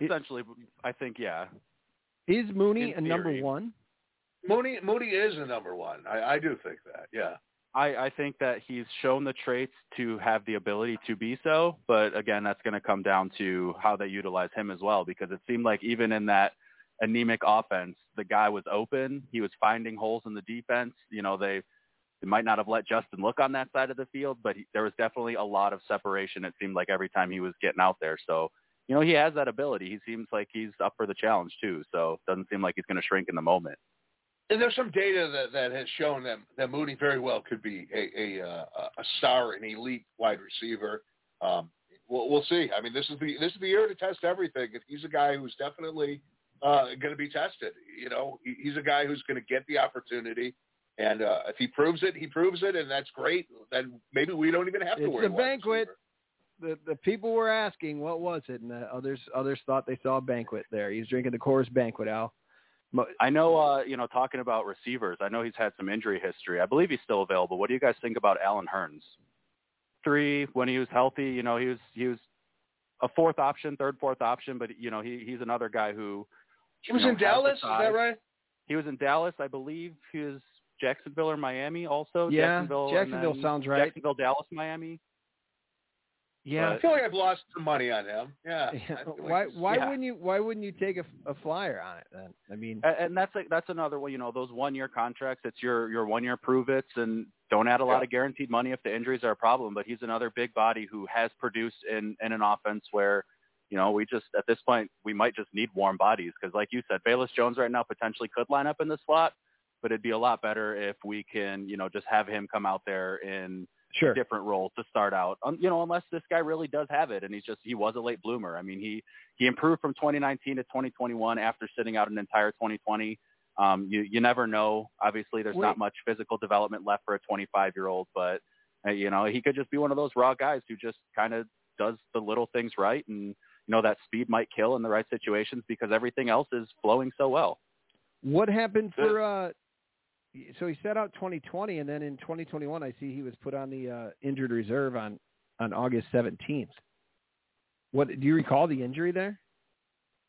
essentially, I think, yeah. Is Mooney In a number one? Mooney Mooney is a number one. I, I do think that. Yeah. I, I think that he's shown the traits to have the ability to be so, but again, that's going to come down to how they utilize him as well. Because it seemed like even in that anemic offense, the guy was open. He was finding holes in the defense. You know, they they might not have let Justin look on that side of the field, but he, there was definitely a lot of separation. It seemed like every time he was getting out there. So, you know, he has that ability. He seems like he's up for the challenge too. So, doesn't seem like he's going to shrink in the moment. And there's some data that, that has shown that, that Mooney very well could be a a, uh, a star, an elite wide receiver. Um, we'll, we'll see. I mean, this is the this is the year to test everything. If he's a guy who's definitely uh, going to be tested, you know, he's a guy who's going to get the opportunity, and uh, if he proves it, he proves it, and that's great. Then maybe we don't even have to worry. It's a banquet. The the people were asking what was it, and the others others thought they saw a banquet there. He's drinking the Coors Banquet, Al. Mo- I know, uh, you know, talking about receivers, I know he's had some injury history. I believe he's still available. What do you guys think about Allen Hurns? Three, when he was healthy, you know, he was he was a fourth option, third, fourth option, but you know, he he's another guy who He was know, in Dallas. Is that right? He was in Dallas, I believe. He was Jacksonville or Miami also. Yeah, Jacksonville, Jacksonville sounds right. Jacksonville, Dallas, Miami. Yeah. I feel like I've lost some money on him. Yeah. Yeah, I like Why why yeah. wouldn't you why wouldn't you take a, a flyer on it then? I mean, And, and that's like that's another one. You know, those one year contracts. It's your your one year prove its, and don't add a lot Yeah. of guaranteed money if the injuries are a problem. But he's another big body who has produced in in an offense where, you know, we just at this point we might just need warm bodies because, like you said, Velus Jones right now potentially could line up in the slot, but it'd be a lot better if we can, you know, just have him come out there in sure. different role to start out. Um, you know, unless this guy really does have it, and he's just he was a late bloomer. I mean, he he improved from 2019 to 2021 after sitting out an entire 2020. Um, you you never know. Obviously, there's Wait. not much physical development left for a 25 year old, but uh, you know he could just be one of those raw guys who just kind of does the little things right, and you know that speed might kill in the right situations because everything else is flowing so well. What happened for uh so he set out 2020 and then in 2021 I see he was put on the uh injured reserve on on August 17th. What do you recall the injury there?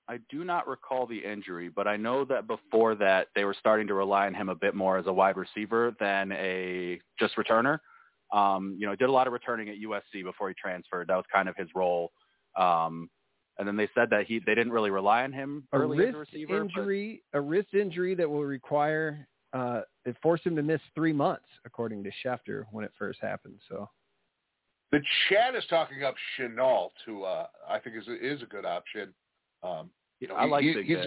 I do not recall the injury, but I know that before that they were starting to rely on him a bit more as a wide receiver than a just returner. Um, you know, did a lot of returning at USC before he transferred. That was kind of his role. Um, and then they said that he they didn't really rely on him A early as wrist a receiver. but- injury, a wrist injury that will require uh it forced him to miss three months, according to Schefter, when it first happened. So The chat is talking up Shenault, who uh, I think is a, is a good option. Um, you know, I he- like he, he's,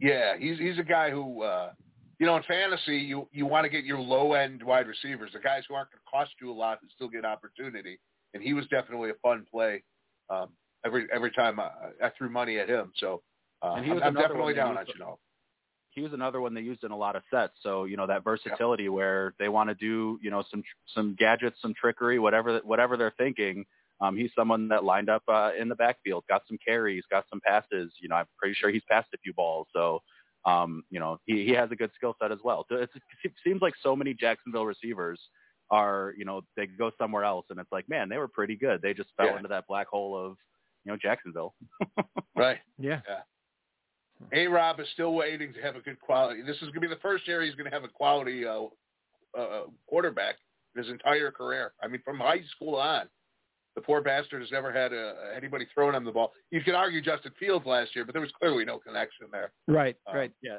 Yeah, he's he's a guy who uh, you know in fantasy you you want to get your low end wide receivers, the guys who aren't going to cost you a lot and still get opportunity. And he was definitely a fun play. Um, every every time I, I threw money at him, so uh, And he I'm, I'm definitely down on Shenault. He was another one they used in a lot of sets. So you know that versatility where they want to do you know some some gadgets, some trickery, whatever whatever they're thinking. Um, he's someone that lined up uh, in the backfield, got some carries, got some passes. You know, I'm pretty sure he's passed a few balls. So um, you know he he has a good skill set as well. So it's, it seems like so many Jacksonville receivers are you know they go somewhere else, and it's like man they were pretty good. They just fell Yeah. into that black hole of you know Jacksonville. Right. yeah, A Rob is still waiting to have a good quality. This is going to be the first year he's going to have a quality uh, uh, quarterback in his entire career. I mean, from high school on, the poor bastard has never had uh anybody throwing him the ball. You could argue Justin Fields last year, but there was clearly no connection there. right, Um, right. Yeah.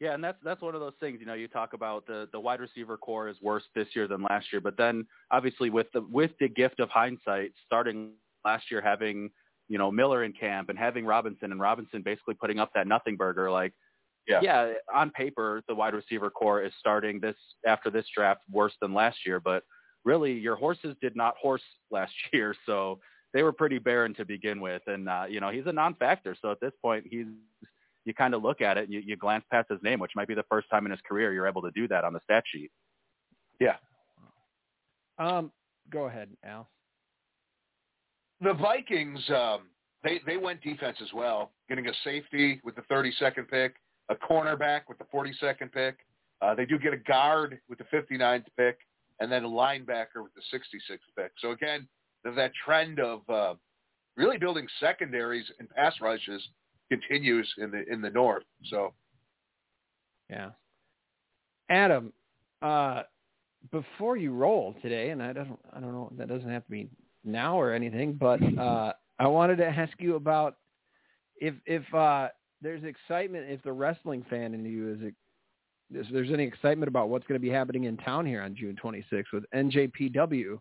Yeah, and that's that's one of those things. You know, you talk about the the wide receiver core is worse this year than last year, but then obviously with the with the gift of hindsight, starting last year having you know Miller in camp and having Robinson and Robinson basically putting up that nothing burger, like Yeah. yeah, on paper the wide receiver core is starting this after this draft worse than last year, but really your horses did not horse last year, so they were pretty barren to begin with, and uh, you know he's a non-factor. So at this point, he's you kind of look at it and you, you glance past his name, which might be the first time in his career you're able to do that on the stat sheet. Yeah. Um, go ahead, Al. The Vikings, um, they they went defense as well, getting a safety with the 32nd pick, a cornerback with the 42nd pick. Uh, they do get a guard with the 59th pick, and then a linebacker with the 66th pick. So again, th- that trend of uh, really building secondaries and pass rushes continues in the in the north. So Yeah. Adam, uh, before you roll today, and I don't, I don't know, that doesn't have to be now or anything, but uh, I wanted to ask you about if if uh, there's excitement, if the wrestling fan in you is, if there's any excitement about what's going to be happening in town here on June 26th with NJPW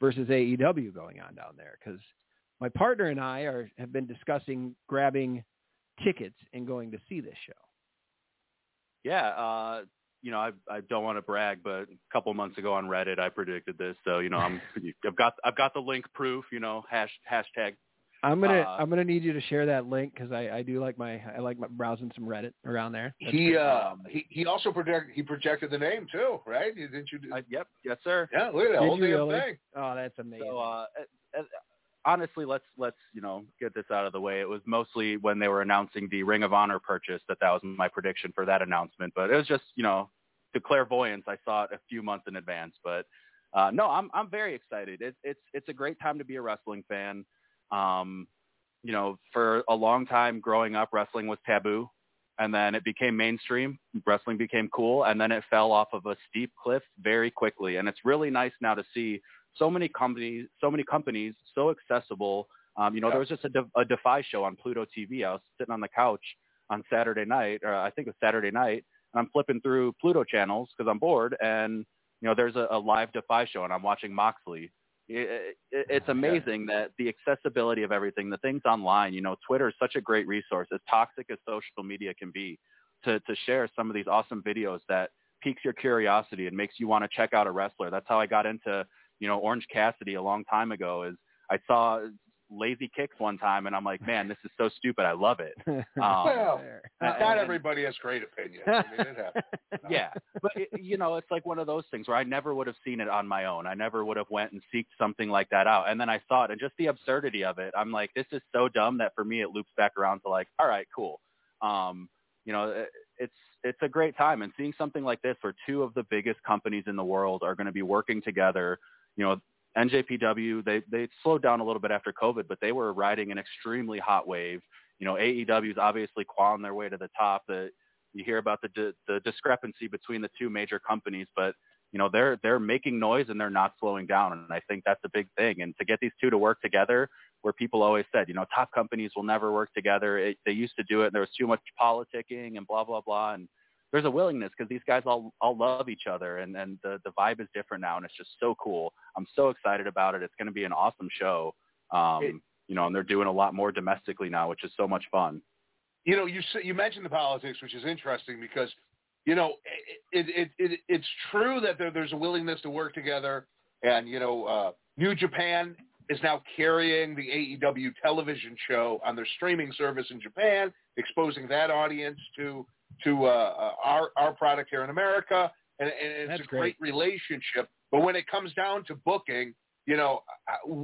versus AEW going on down there, because my partner and I are have been discussing grabbing tickets and going to see this show. Yeah, uh, you know, I I don't want to brag, but a couple months ago on Reddit I predicted this, so you know I'm I've got I've got the link proof, you know, hash hashtag. I'm gonna Uh, I'm gonna need you to share that link because I, I do like my I like my browsing some Reddit around there. That's he good. uh, Um, he he also projected he projected the name too, right? Didn't you? I, yep, yes sir. yeah, look at that Did whole damn really? thing. oh, that's amazing. So uh, uh, uh, honestly, let's let's you know get this out of the way. It was mostly when they were announcing the Ring of Honor purchase that that was my prediction for that announcement. But it was just you know the clairvoyance. I saw it a few months in advance. But uh, no, I'm I'm very excited. It's it's it's a great time to be a wrestling fan. Um, you know, for a long time growing up, wrestling was taboo. And then it became mainstream. Wrestling became cool, and then it fell off of a steep cliff very quickly. And it's really nice now to see so many companies, so many companies, so accessible. Um, you know, Yeah. there was just a, De- a Defy show on Pluto TV. I was sitting on the couch on Saturday night, or I think it was Saturday night, I'm flipping through Pluto channels because I'm bored, and you know, there's a, a live Defy show, and I'm watching Moxley. It, it, oh, it's amazing that the accessibility of everything, the things online. You know, Twitter is such a great resource, as toxic as social media can be, to to share some of these awesome videos that piques your curiosity and makes you want to check out a wrestler. That's how I got into you know, Orange Cassidy a long time ago is I saw lazy kicks one time and I'm like, man, this is so stupid. I love it. Um, Well, Not and- everybody has great opinions. I mean, it happens. yeah, but it, you know, it's like one of those things where I never would have seen it on my own. I never would have went and seeked something like that out. And then I saw it and just the absurdity of it. I'm like, this is so dumb that for me it loops back around to like, all right, cool. Um, you know, it's it's a great time and seeing something like this where two of the biggest companies in the world are going to be working together. You know, NJPW they they slowed down a little bit after COVID, but they were riding an extremely hot wave. You know, AEW is obviously clawing their way to the top. The you hear about the the discrepancy between the two major companies, but you know they're they're making noise and they're not slowing down, and I think that's a big thing. And to get these two to work together, where people always said, you know, top companies will never work together. It, they used to do it, and there was too much politicking and blah blah blah, and there's a willingness because these guys all all love each other and and the the vibe is different now and it's just so cool. I'm so excited about it. It's going to be an awesome show. Um, It- you know, and they're doing a lot more domestically now, which is so much fun. you know, you you mentioned the politics, which is interesting because, you know, it it it it's true that there, there's a willingness to work together, and you know, uh, New Japan is now carrying the AEW television show on their streaming service in Japan, exposing that audience to to uh, uh, our our product here in America, and, and it's That's a great relationship. But when it comes down to booking, you know,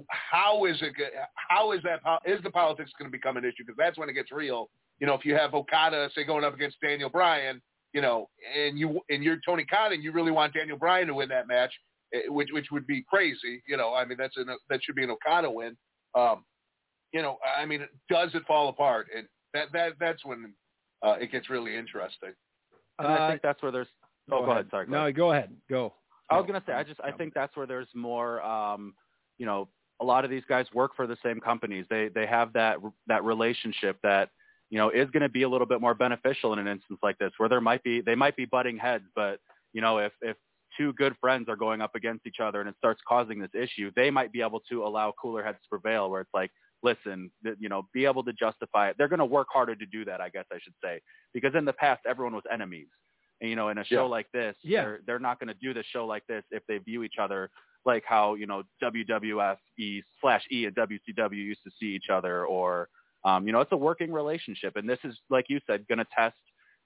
how is it? How is that? po- Is the politics going to become an issue? Because that's when it gets real. You know, if you have Okada say going up against Daniel Bryan, you know, and you and you're Tony Khan and you really want Daniel Bryan to win that match, eh, which which would be crazy. You know, I mean that's an that should be an Okada win. Um, you know, I mean, does it fall apart? And that that that's when uh, it gets really interesting. And I think that's where there's. Oh, go, ahead. Sorry. Go no, ahead. go ahead. Go. I was No, gonna say, I just I no. think that's where there's more. Um, you know, a lot of these guys work for the same companies. They they have that that relationship that you know is going to be a little bit more beneficial in an instance like this, where there might be they might be butting heads, but you know if if two good friends are going up against each other and it starts causing this issue, they might be able to allow cooler heads to prevail. Where it's like, listen, th- you know, be able to justify it. They're going to work harder to do that, I guess I should say, because in the past everyone was enemies. And, you know, in a show Yeah. like this, Yeah. they're they're not going to do the show like this if they view each other like how you know WWF E slash E and WCW used to see each other, or um, you know, it's a working relationship, and this is like you said, going to test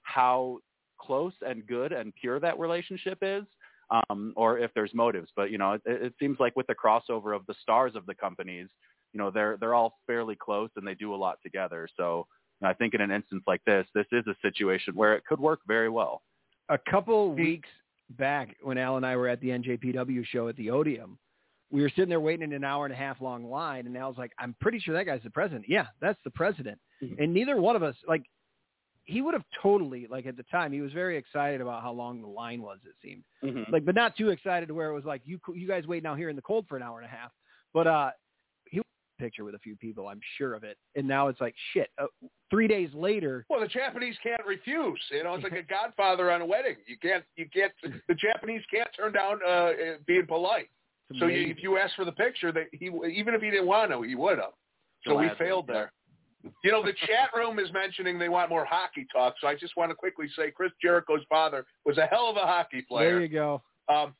how close and good and pure that relationship is, um, or if there's motives. But you know, it, it seems like with the crossover of the stars of the companies, you know, they're they're all fairly close and they do a lot together. So I think in an instance like this, this is a situation where it could work very well. a couple weeks back when Al and I were at the NJPW show at the Odeum, we were sitting there waiting in an hour and a half long line, and Al's like, "I'm pretty sure that guy's the president." Yeah, that's the president. Mhm. And neither one of us like he would have totally like at the time he was very excited about how long the line was. It seemed like, but not too excited to where it was like you you guys waiting out here in the cold for an hour and a half. But uh, he picture with a few people, I'm sure of it. And now it's like shit. Uh, three days later, Well, the Japanese can't refuse. You know, it's like a godfather on a wedding. You can't, you can't. The Japanese can't turn down uh, uh, being polite. So you, if you ask for the picture, that he even if he didn't want to, he would have. So we failed there. You know, the chat room is mentioning they want more hockey talk. So I just want to quickly say, Chris Jericho's father was a hell of a hockey player. there you go. Um,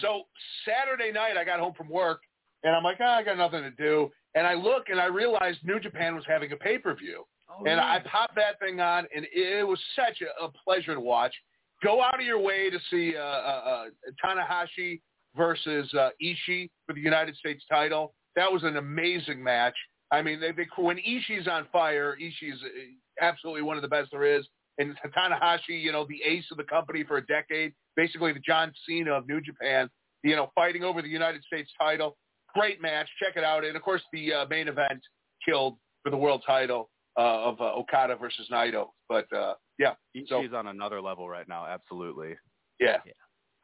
so Saturday night, I got home from work, and I'm like, oh, I got nothing to do. And I look, and I realized New Japan was having a pay-per-view. Oh, and yeah. I popped that thing on, and it was such a, a pleasure to watch. Go out of your way to see uh, uh, uh, Tanahashi versus uh, Ishii for the United States title. That was an amazing match. I mean, they, they, when Ishii's on fire, Ishii's uh, absolutely one of the best there is. And Tanahashi, you know, the ace of the company for a decade, basically the John Cena of New Japan, you know, fighting over the United States title. Great match. Check it out. And, of course, the uh, main event killed for the world title uh, of uh, Okada versus Naito. But, uh, yeah, So- She's on another level right now. Absolutely. yeah. Yeah.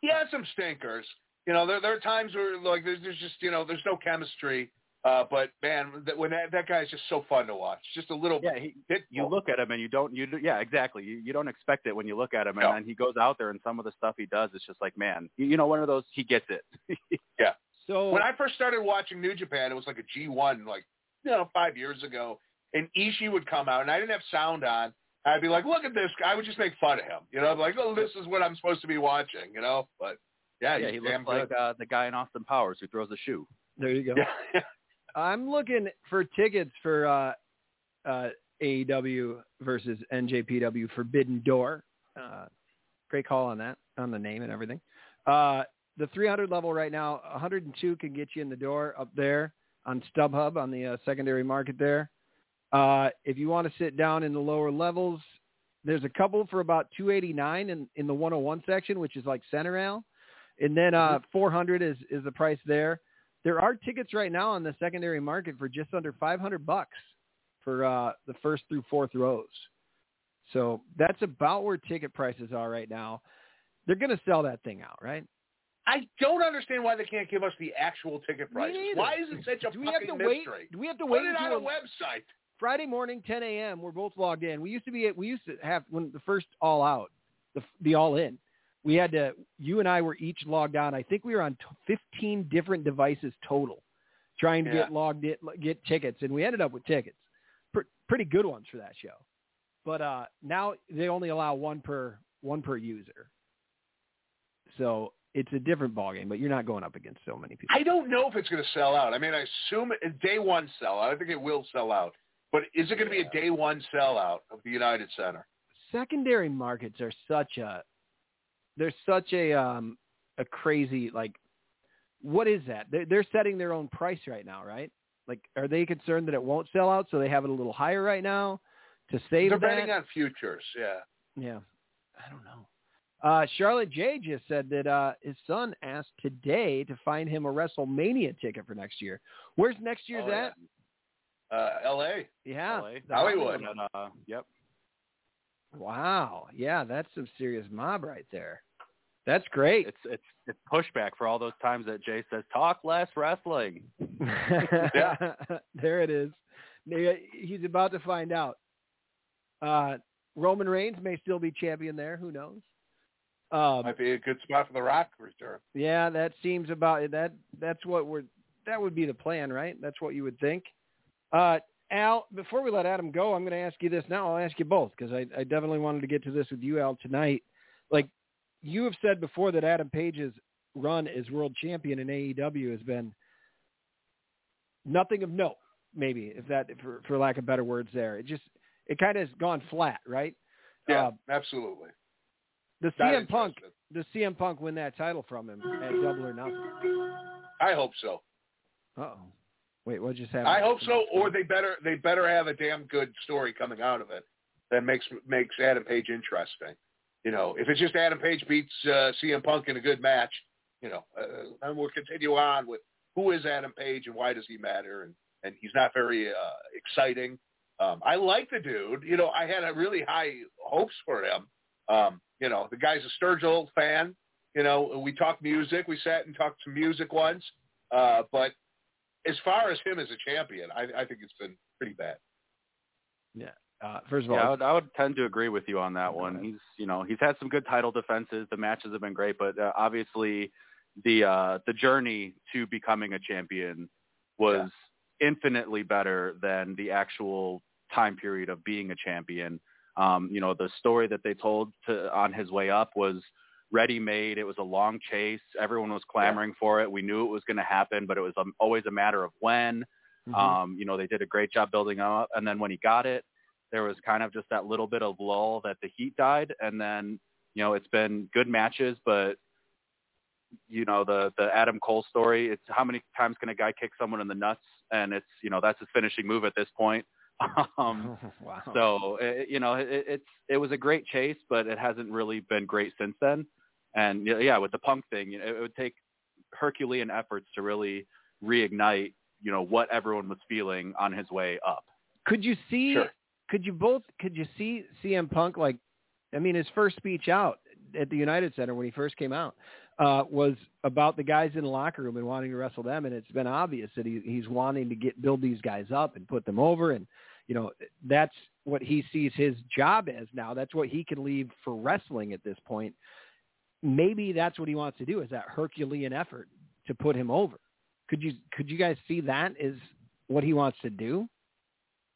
He has some stinkers. You know, there, there are times where, like, there's, there's just, you know, there's no chemistry. Uh, but, man, that, when that, that guy's just so fun to watch. Just a little Yeah, he, bit. you look at him and you don't you do- yeah exactly you, you don't expect it when you look at him and No. then he goes out there and some of the stuff he does it's just like man you, you know one of those he gets it So When I first started watching New Japan, it was like a G1, like, you know, five years ago. And Ishii would come out, and I didn't have sound on. I'd be like, look at this guy. I would just make fun of him. You know, I'd be like, oh, this is what I'm supposed to be watching, you know? But, yeah, yeah he's he looks like uh, the guy in Austin Powers who throws a shoe there you go. Yeah. I'm looking for tickets for uh, uh, AEW versus NJPW Forbidden Door. Uh, great call on that, on the name and everything. Uh, the 300 level right now, 102 can get you in the door up there on StubHub on the uh, secondary market there. Uh, if you want to sit down in the lower levels, there's a couple for about 289 in, in the 101 section, which is like center aisle. And then uh, 400 is, is the price there. There are tickets right now on the secondary market for just under 500 bucks for uh, the first through fourth rows. So that's about where ticket prices are right now. They're going to sell that thing out, right? I don't understand why they can't give us the actual ticket prices. Why is it such a Do we have fucking to wait? mystery? Do we have to wait Put it on until a website. Friday morning, 10 a.m. We're both logged in. We used to be at, we used to have when the first all out. the the all in. We had to. You and I were each logged on. I think we were on t- 15 different devices total, trying to Yeah. get logged in, get tickets, and we ended up with tickets. Pr- pretty good ones for that show. But uh, now they only allow one per one per user. So it's a different ballgame, but you're not going up against so many people. I don't know if it's going to sell out. I mean, I assume it, day one sellout. I think it will sell out. But is it going to be a day one sellout of the United Center? secondary markets are such a they're such a um a crazy like what is that they're, they're setting their own price right now right like are they concerned that it won't sell out so they have it a little higher right now to save They're that betting on futures. Yeah. yeah i don't know uh charlotte j just said that uh his son asked today to find him a wrestlemania ticket for next year where's next year's Oh, yeah. at Uh, L.A. yeah, LA. the Hollywood. And, uh, yep. wow yeah that's some serious mob right there that's great It's it's it's pushback for all those times that Jay says talk less wrestling. Yeah. there it is. He's about to find out. Uh, Roman Reigns may still be champion there. Who knows? Um, Might be a good spot for the Rock return. yeah, that seems about that. That's what we're. That would be the plan, right? That's what you would think. Uh, Al, before we let Adam go, I'm going to ask you this now. I'll ask you both because I, I definitely wanted to get to this with you, Al, tonight. Like you have said before that Adam Page's run as world champion in AEW has been nothing of note, maybe if that, for, for lack of better words, there. It just it kind of has gone flat, right? Yeah, Uh, absolutely. The CM Punk, the CM Punk win that title from him at Double or Nothing. I hope so. Oh. Wait, what just happened? I hope so. Or they better they better have a damn good story coming out of it that makes makes Adam Page interesting. You know, if it's just Adam Page beats uh, CM Punk in a good match, you know, uh, and we'll continue on with who is Adam Page and why does he matter, and and he's not very uh, exciting. Um, I like the dude. You know, I had a really high hopes for him. Um, you know, the guy's a Sturgill fan. You know, we talked music. We sat and talked some music once. Uh, but as far as him as a champion, I, I think it's been pretty bad. Yeah. Uh, first of all, Yeah, I would, I would tend to agree with you on that Go one. He's, you know, he's had some good title defenses. The matches have been great, but uh, obviously, the uh, the journey to becoming a champion was infinitely better than the actual time period of being a champion. Um, you know, the story that they told to, on his way up was ready-made. It was a long chase. Everyone was clamoring for it. We knew it was going to happen, but it was um, always a matter of when. Mhm. Um, you know, they did a great job building up, and then when he got it, there was kind of just that little bit of lull that the heat died, and then you know it's been good matches, but you know the the Adam Cole story. It's how many times can a guy kick someone in the nuts, and it's you know that's his finishing move at this point. um, wow. so it, you know it, it's it was a great chase, but it hasn't really been great since then. And yeah, with the punk thing, you know, it would take Herculean efforts to really reignite you know what everyone was feeling on his way up. could you see? Sure. Could you both? Could you see CM Punk like? I mean, his first speech out at the United Center when he first came out uh, was about the guys in the locker room and wanting to wrestle them, and it's been obvious that he, he's wanting to get build these guys up and put them over, and you know that's what he sees his job as now. That's what he can leave for wrestling at this point. Maybe that's what he wants to do is that Herculean effort to put him over. Could you could you guys see that is what he wants to do?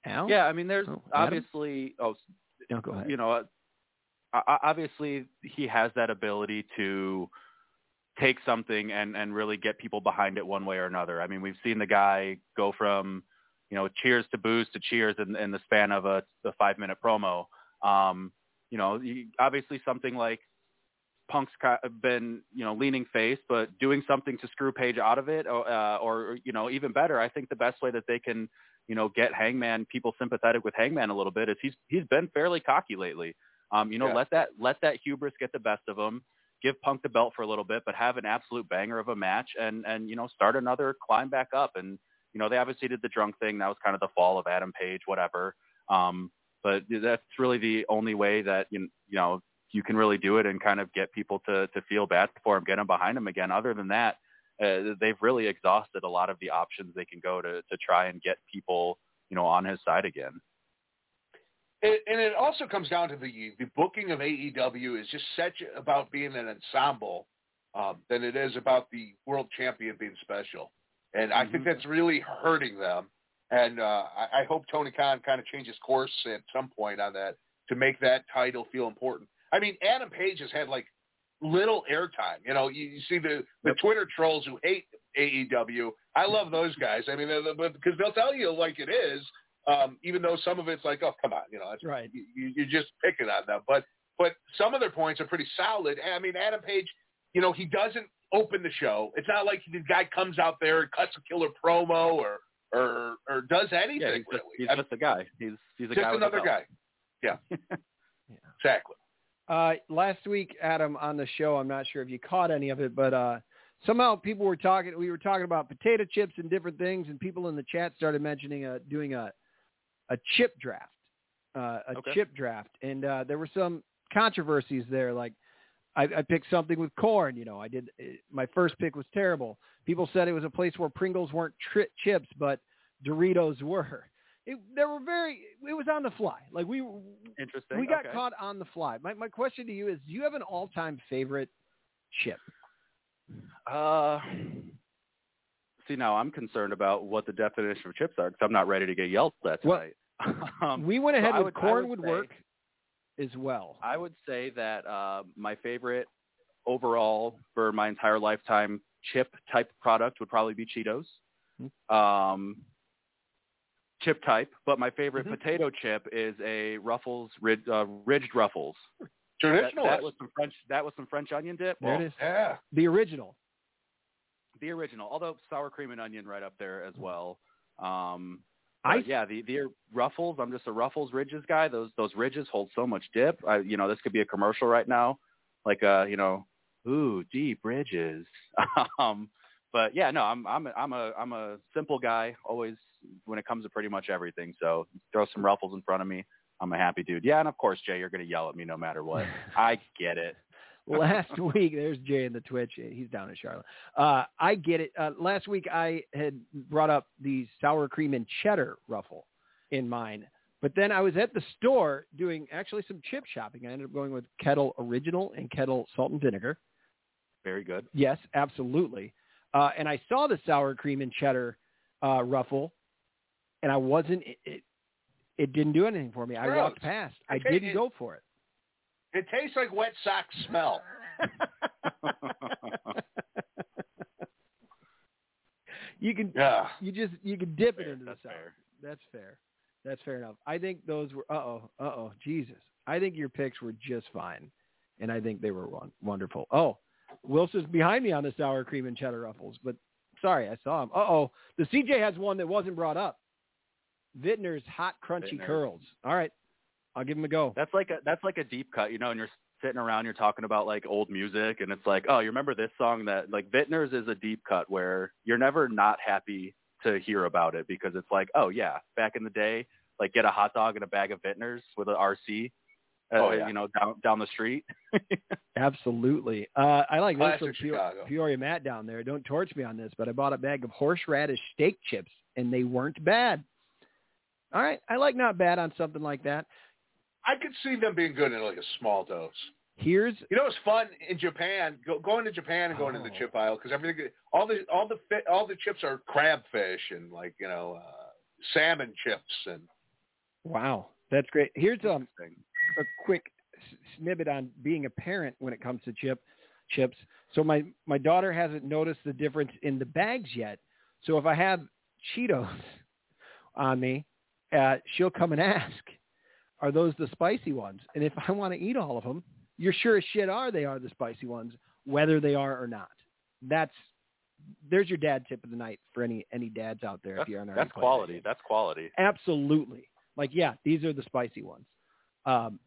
Al? Yeah, I mean, there's Oh, obviously oh No, go ahead. you know, uh, obviously he has that ability to take something and and really get people behind it one way or another. I mean, we've seen the guy go from you know cheers to booze to cheers in, in the span of a, a five minute promo. Um, you know, obviously something like Punk's been you know leaning face, but doing something to screw Page out of it, or, uh, or you know even better, I think the best way that they can you know get Hangman people sympathetic with Hangman a little bit is he's he's been fairly cocky lately. Um, you know, Yeah. let that let that hubris get the best of him. Give Punk the belt for a little bit, but have an absolute banger of a match, and and you know start another climb back up. And you know they obviously did the drunk thing. That was kind of the fall of Adam Page, whatever. Um, but that's really the only way that you you know you can really do it and kind of get people to to feel bad for him, get them behind him again. Other than that, uh, they've really exhausted a lot of the options they can go to to try and get people you know on his side again. It, and it also comes down to the the booking of AEW is just such about being an ensemble um, than it is about the world champion being special. And I think Mhm. that's really hurting them. And uh, I, I hope Tony Khan kind of changes course at some point on that to make that title feel important. I mean, Adam Page has had like little airtime. You know, you, you see the the Twitter trolls who hate AEW. I love those guys. I mean, because they'll tell you like it is, um, even though some of it's like, oh, come on, you know, that's Right. you, you- you're just picking on them. But but some of their points are pretty solid. I mean, Adam Page, you know, he doesn't open the show. It's not like the guy comes out there and cuts a killer promo or or or does anything Yeah, he's just, really. he's I mean, just a guy. He's he's a just guy another guy. Yeah. Exactly. Uh, last week, Adam, on the show, I'm not sure if you caught any of it, but uh, somehow people were talking. We were talking about potato chips and different things, and people in the chat started mentioning uh, doing a a chip draft, uh, a Okay. chip draft, and uh, there were some controversies there. Like I, I picked something with corn. You know, I did. uh, My first pick was terrible. People said it was a place where Pringles weren't tri- chips, but Doritos were. It, they were very. It was on the fly. Like we Interesting. we got okay. caught on the fly. My my question to you is: Do you have an all-time favorite chip? Uh, see, now I'm concerned about what the definition of chips are because I'm not ready to get yelled at Well, tonight. um, we went ahead I with would- corn would would say- work as well. I would say that uh, my favorite overall for my entire lifetime chip type product would probably be Cheetos. Um, chip type, but my favorite Mhm. potato chip is a Ruffles rid, uh, ridged Ruffles. That, Traditional. that was some French. That was some French onion dip. There Well, it is. yeah. The original. The original, although sour cream and onion right up there as well. Um, I yeah, the the Ruffles. I'm just a Ruffles Ridges guy. Those those ridges hold so much dip. I, you know, this could be a commercial right now, like uh, you know, ooh, deep ridges. um, but yeah, no, I'm I'm a, I'm a I'm a simple guy. Always when it comes to pretty much everything. So throw some Ruffles in front of me. I'm a happy dude. Yeah, and of course, Jay, you're gonna yell at me no matter what. I get it. Last week, there's Jay in the Twitch. He's down in Charlotte. Uh, I get it. Uh, last week, I had brought up the sour cream and cheddar ruffle in mine. But then I was at the store doing actually some chip shopping. I ended up going with Kettle Original and Kettle Salt and Vinegar. Very good. Yes, absolutely. Uh, and I saw the sour cream and cheddar uh, ruffle, and I wasn't. It, it, it didn't do anything for me. I Gross. walked past. I Okay, didn't it- go for it. It tastes like wet sock smell. you can Yeah. you just you can dip it Fair, into the that's sour. fair. That's fair. That's fair enough. I think those were uh oh uh oh Jesus. I think your picks were just fine, and I think they were won- wonderful. Oh, Wilson's behind me on the sour cream and cheddar ruffles, but sorry, I saw him. Uh oh, the CJ has one that wasn't brought up. Vitner's hot crunchy Vitner's. curls. All right, I'll give him a go. That's like a that's like a deep cut, you know, and you're sitting around, you're talking about like old music, and it's like, oh, you remember this song? That like Vitners is a deep cut where you're never not happy to hear about it because it's like, oh yeah, back in the day, like get a hot dog and a bag of Vitners with an RC, uh, Oh, yeah. you know, down down the street. Absolutely. Uh, I like this Classic from Pe- Chicago. Peoria Matt down there. Don't torch me on this, but I bought a bag of horseradish steak chips, and they weren't bad. All right, I like not bad on something like that. I could see them being good in like a small dose. Here's You know, it's fun in Japan. Go, going to Japan and going to the Oh. chip aisle because everything, all the all the fi- all the chips are crabfish and like you know uh, salmon chips and wow, that's great. Here's um, a quick snippet on being a parent when it comes to chip chips. So my my daughter hasn't noticed the difference in the bags yet. So if I have Cheetos on me, uh, she'll come and ask, "Are those the spicy ones?" And if I want to eat all of them, you're sure as shit are they are the spicy ones, whether they are or not. That's there's your dad tip of the night for any any dads out there. That's, if you're on our that's quality. video. That's quality. Absolutely. Like yeah, these are the spicy ones. Um,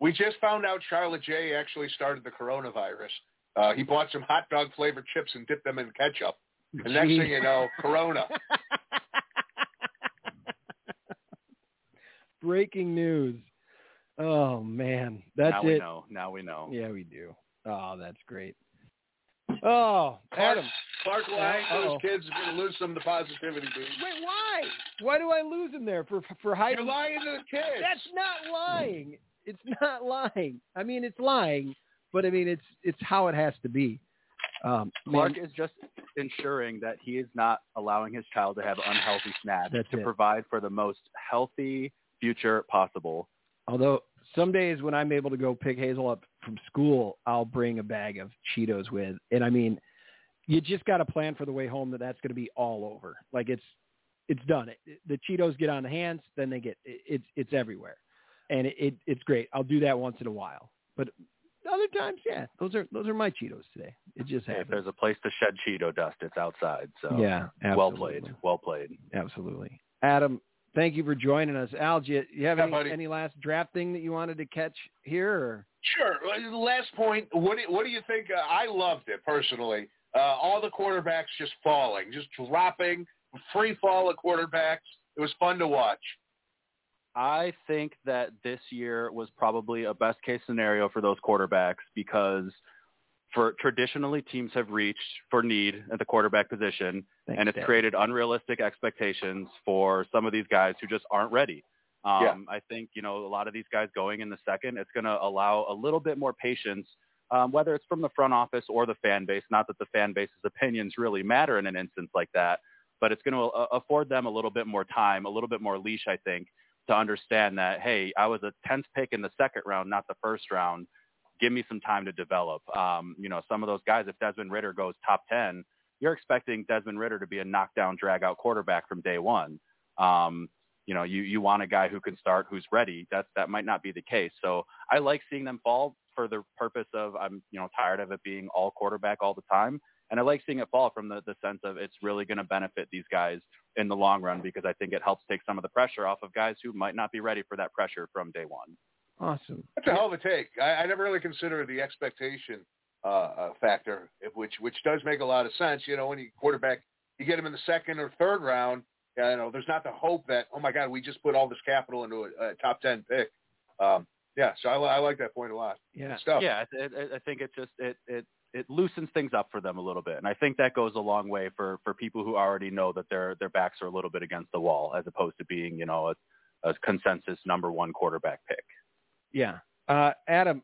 we just found out Charlotte J actually started the coronavirus. Uh, he bought some hot dog flavored chips and dipped them in ketchup. And next thing you know, Corona. Breaking news. Oh man, that's now it. we know. Now we know. Yeah, we do. Oh, that's great. Oh, Clark, Adam. Clark Lang and Uh-oh. his kids are going to lose some of the positivity, dude. Wait, why? Why do I lose him there for for You're lying to the kids. That's not lying. It's not lying. I mean, it's lying, but I mean, it's it's how it has to be. Um, Clark man, is just ensuring that he is not allowing his child to have unhealthy snacks That's to it. provide for the most healthy future possible. although some days when I'm able to go pick Hazel up from school, I'll bring a bag of Cheetos with, and I mean, you just got to plan for the way home that that's going to be all over. Like it's it's done. It, the Cheetos get on the hands, then they get it, it's it's everywhere, and it, it it's great. I'll do that once in a while, but other times, yeah, those are those are my Cheetos today. It just Hey, if happens. there's a place to shed Cheeto dust, it's outside. So yeah, well played, well played. Absolutely. Adam, thank you for joining us. Al, do you, you have Yeah, any, buddy. any last draft thing that you wanted to catch here? Or? Sure. Last point. What do, what do you think? Uh, I loved it personally. Uh, all the quarterbacks just falling, just dropping, free fall of quarterbacks. It was fun to watch. I think that this year was probably a best case scenario for those quarterbacks because for traditionally teams have reached for need at the quarterback position Thanks, and it's Dad. created unrealistic expectations for some of these guys who just aren't ready. Um, Yeah. I think, you know, a lot of these guys going in the second, it's going to allow a little bit more patience, um, whether it's from the front office or the fan base. Not that the fan base's opinions really matter in an instance like that, but it's going to uh, afford them a little bit more time, a little bit more leash, I think, to understand that, hey, I was a 10th pick in the second round, not the first round. Give me some time to develop. Um, you know, some of those guys, if Desmond Ridder goes top 10, you're expecting Desmond Ridder to be a knockdown, drag out quarterback from day one. Um, you know, you, you want a guy who can start, who's ready. That that might not be the case. So I like seeing them fall for the purpose of I'm you know tired of it being all quarterback all the time, and I like seeing it fall from the the sense of it's really going to benefit these guys in the long run because I think it helps take some of the pressure off of guys who might not be ready for that pressure from day one. Awesome. That's a hell of a take. I, I never really considered the expectation uh, uh, factor, which which does make a lot of sense. You know, when you quarterback, you get him in the second or third round. You know, there's not the hope that oh my God, we just put all this capital into a, a top ten pick. Um, yeah, so I, I like that point a lot. Yeah. Good stuff. Yeah, I, I, I think it just it it it loosens things up for them a little bit, and I think that goes a long way for for people who already know that their their backs are a little bit against the wall, as opposed to being you know a, a consensus number one quarterback pick. Yeah. Uh, Adam,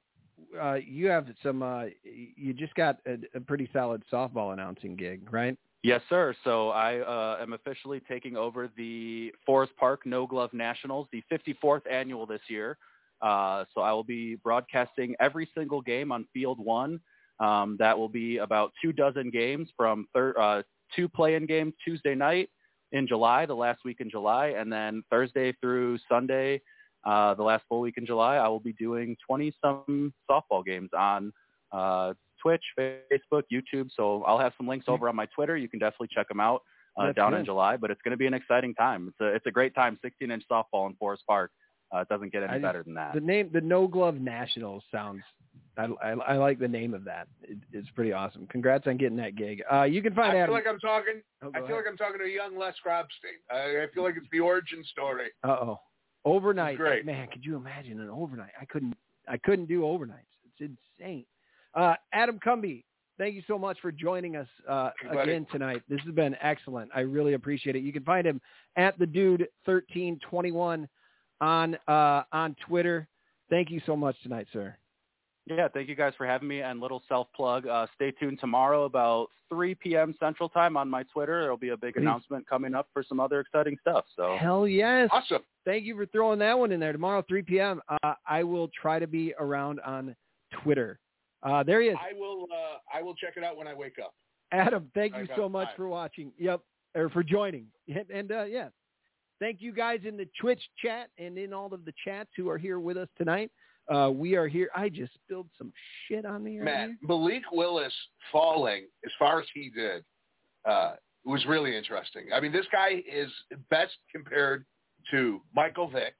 uh, you have some. Uh, you just got a, a pretty solid softball announcing gig, right? Yes, sir. So I uh, am officially taking over the Forest Park No Glove Nationals, the 54th annual this year. Uh, so I will be broadcasting every single game on Field One. Um, that will be about two dozen games from thir- uh, two play-in games Tuesday night in July, the last week in July, and then Thursday through Sunday, uh, the last full week in July. I will be doing 20-some softball games on uh, Twitch, Facebook, YouTube. So I'll have some links over on my Twitter. You can definitely check them out uh, down good. in July. But it's going to be an exciting time. It's a it's a great time. 16 inch softball in Forest Park. Uh, it doesn't get any just- better than that. The name, the No Glove Nationals, sounds. I, I, I like the name of that. It, it's pretty awesome. Congrats on getting that gig. Uh, you can find I find feel Adam. like I'm talking. oh, I feel like I'm talking to a young Les Grobstein. I, I feel like it's the origin story. Uh oh. Overnight. Great. Man, could you imagine an overnight? I couldn't. I couldn't do overnights. It's insane. Uh, Adam Cumbee, thank you so much for joining us uh, again tonight. This has been excellent. I really appreciate it. You can find him at the dude thirteen twenty one on uh, on Twitter. Thank you so much tonight, sir. Yeah, thank you guys for having me. And little self plug. Uh, stay tuned tomorrow about 3 p.m. Central Time on my Twitter. There'll be a big Please. announcement coming up for some other exciting stuff. So Hell yes. Awesome. Thank you for throwing that one in there. Tomorrow, 3 p.m. Uh, I will try to be around on Twitter. Uh, there he is. I will. Uh, I will check it out when I wake up. Adam, thank I you so much time. for watching. Yep, or for joining. And, and uh, yeah, thank you guys in the Twitch chat and in all of the chats who are here with us tonight. Uh, we are here. I just spilled some shit on me. Matt, earlier. Malik Willis falling as far as he did uh, was really interesting. I mean, this guy is best compared to Michael Vick.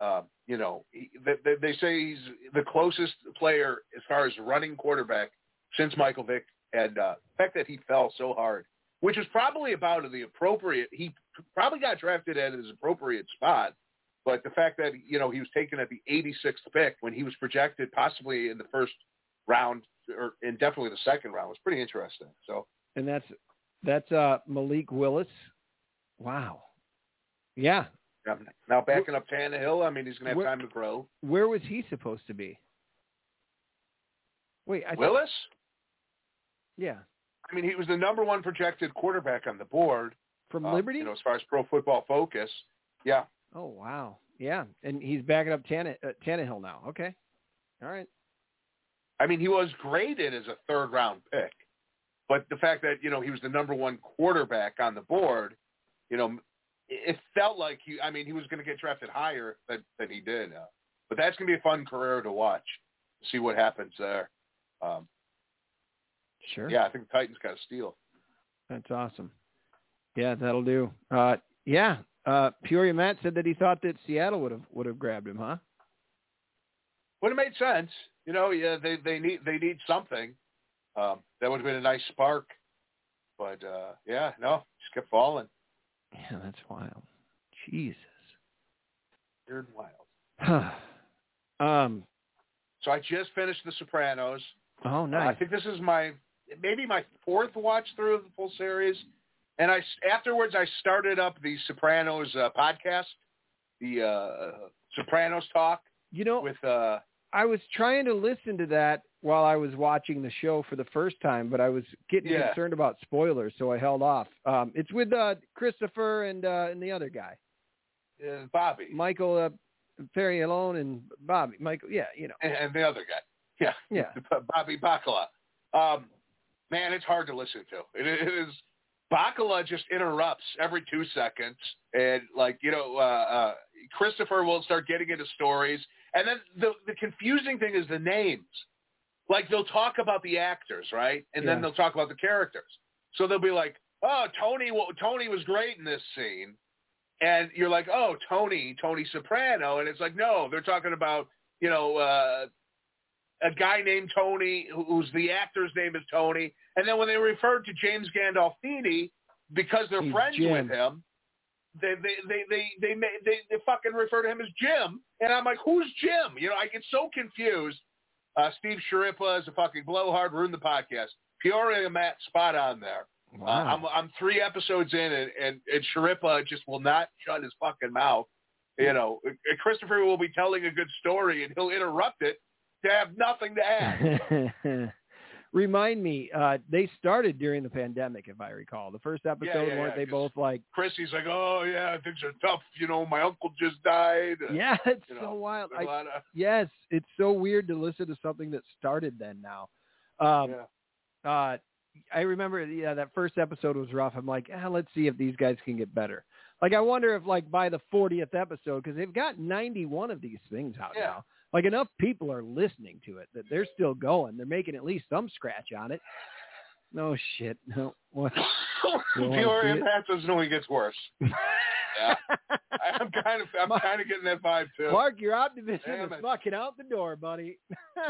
Uh, you know, he, they, they- they say he's the closest player as far as running quarterback since Michael Vick, and uh, the fact that he fell so hard, which is probably about the appropriate. He probably got drafted at his appropriate spot. But the fact that you know he was taken at the 86th pick when he was projected possibly in the first round, or in definitely the second round, was pretty interesting. So and that's that's uh Malik Willis. Wow. Yeah. now backing up Tannehill, I mean, he's going to have Where- time to grow. Where was he supposed to be? Wait, I thought, Willis, yeah, I mean, he was the number one projected quarterback on the board. from um, Liberty. you know, as far as Pro Football Focus. Yeah, oh wow, yeah, and he's backing up Tanne, uh, Tannehill now. Okay, all right. I mean, he was graded as a third round pick, but the fact that you know he was the number one quarterback on the board, you know, it felt like he. I mean, he was going to get drafted higher than than he did. Uh, but that's going to be a fun career to watch, see what happens there. Um, Sure. yeah, I think the Titans got a steal. That's awesome. Yeah, that'll do. Uh, yeah, uh, Peoria Matt said that he thought that Seattle would have would have grabbed him, huh? Would have made sense. You know, yeah, they they need they need something. Um, that would have been a nice spark. But uh, yeah, no, just kept falling. Yeah, that's wild. Jesus. Weird wild. um. So I just finished The Sopranos. Oh, Uh, I think this is my maybe my fourth watch through of the full series. And I afterwards I started up the Sopranos uh, podcast, the uh, Sopranos talk You know, with uh, I was trying to listen to that while I was watching the show for the first time, but I was getting Yeah. concerned about spoilers, so I held off. Um, it's with uh, Christopher and uh, and the other guy, uh, Bobby Michael uh, Imperioli and Bobby. Michael, yeah, you know, and, and the other guy. Yeah, yeah. Bobby Bacala. Um, man, it's hard to listen to. It, it is Bacala just interrupts every two seconds, and like you know, uh, uh, Christopher will start getting into stories, and then the the confusing thing is the names. Like they'll talk about the actors, right, and then they'll talk about the characters. So they'll be like, "Oh, Tony, well, Tony was great in this scene," and you're like, "Oh, Tony, Tony Soprano," and it's like, no, they're talking about you know. uh a guy named Tony, who's the actor's name is Tony, and then when they referred to James Gandolfini because they're He's friends Jim. with him, they they they they they, ma- they they fucking refer to him as Jim, and I'm like, who's Jim? You know, I get so confused. Uh, Steve Schirripa is a fucking blowhard, ruined the podcast. Peoria and Matt, spot on there. Uh, I'm I'm three episodes in, and and, and Sharippa just will not shut his fucking mouth. You know, Uh, Christopher will be telling a good story, and he'll interrupt it to have nothing to add. Remind me, uh, they started during the pandemic, if I recall. The first episode, yeah, weren't yeah, they both like, Chrissy's like, oh yeah, things are tough. You know, my uncle just died. Uh, yeah, it's you so know, wild. there's a I, of- yes, it's so weird to listen to something that started then now. Um, yeah. uh, I remember, yeah, that first episode was rough. I'm like, ah, let's see if these guys can get better. Like, I wonder if, like, by the 40th episode, because they've got 91 of these things out Yeah. now. Like, enough people are listening to it that they're still going. They're making at least some scratch on it. No shit. No. What? You wanna Peoria see it? Pat doesn't he gets worse. Yeah. I'm kind of I'm My- kind of getting that vibe too. Mark, your optimism Damn is it. fucking out the door, buddy.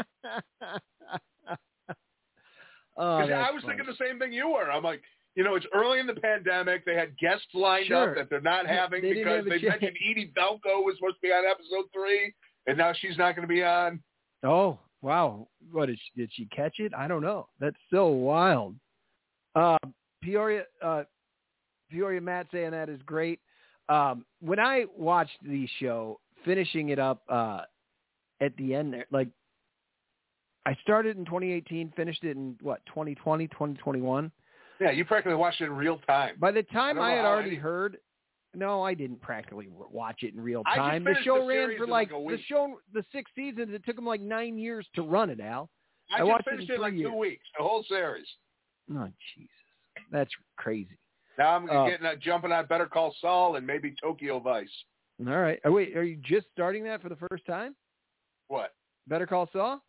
oh, I was funny. thinking the same thing you were. I'm like, you know, it's early in the pandemic. They had guests lined Sure. up that they're not having they because they chance. mentioned Edie Falco was supposed to be on episode three, and now she's not going to be on. Oh wow! What did she, did she catch it? I don't know. That's so wild. Uh, Peoria, uh, Peoria Matt saying that is great. Um, when I watched the show, finishing it up uh, at the end there, like I started in 2018, finished it in what 2020, 2021. Yeah, you practically watched it in real time. By the time I, had already any- heard, no, I didn't practically watch it in real time. The show the ran for like like the show, the six seasons. It took them like nine years to run it, Al. I, I just watched it finished in it in like three two weeks, the whole series. Oh Jesus, that's crazy. Now I'm Uh, getting uh, jumping on Better Call Saul and maybe Tokyo Vice. All right. Oh, wait, are you just starting that for the first time? What? Better Call Saul.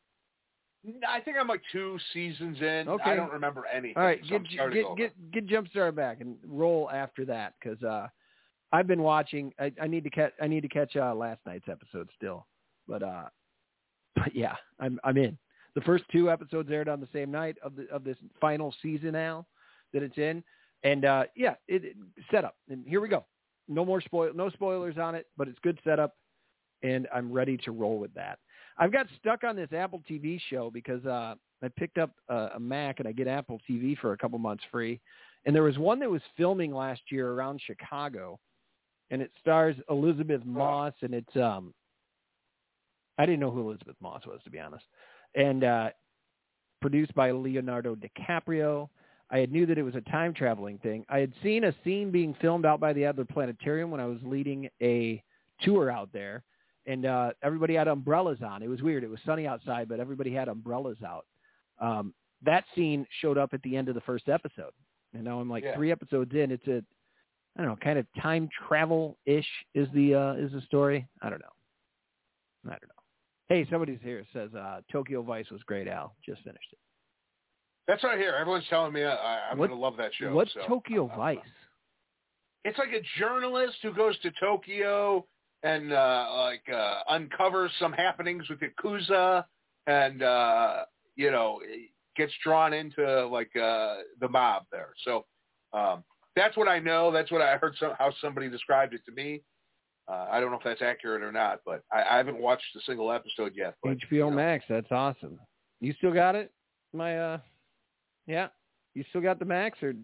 I think I'm like two seasons in. Okay. I don't remember anything. All right, so get starting get get get Jumpstart back and roll after that because uh, I've been watching. I, I need to catch. I need to catch uh, last night's episode still, but uh, but yeah, I'm I'm in. The first two episodes aired on the same night of the of this final season now that it's in, and uh, yeah, it, it setup. And here we go. No more spoil, no spoilers on it, but it's good setup, and I'm ready to roll with that. I've got stuck on this Apple TV show because uh I picked up a, a Mac and I get Apple TV for a couple months free. And there was one that was filming last year around Chicago, and it stars Elisabeth Moss, and it's um. I didn't know who Elisabeth Moss was to be honest, and uh, produced by Leonardo DiCaprio. I had knew that it was a time traveling thing. I had seen a scene being filmed out by the Adler Planetarium when I was leading a tour out there, and uh, everybody had umbrellas on. It was weird. It was sunny outside, but everybody had umbrellas out. Um, that scene showed up at the end of the first episode, and now I'm like Yeah. three episodes in. It's a, I don't know, kind of time travel ish is the uh, is the story. I don't know. I don't know. Hey, somebody's here says uh, Tokyo Vice was great. Al just finished it. That's right here. Everyone's telling me I, I'm going to love that show. What's so Tokyo I'm- Vice? It's like a journalist who goes to Tokyo and uh, like uh, uncovers some happenings with Yakuza, and uh, you know gets drawn into like uh, the mob there. So um, that's what I know. That's what I heard. Some, how somebody described it to me. Uh, I don't know if that's accurate or not, but I, I haven't watched a single episode yet. But, HBO you know, Max. That's awesome. You still got it? My uh, yeah. You still got the Max or?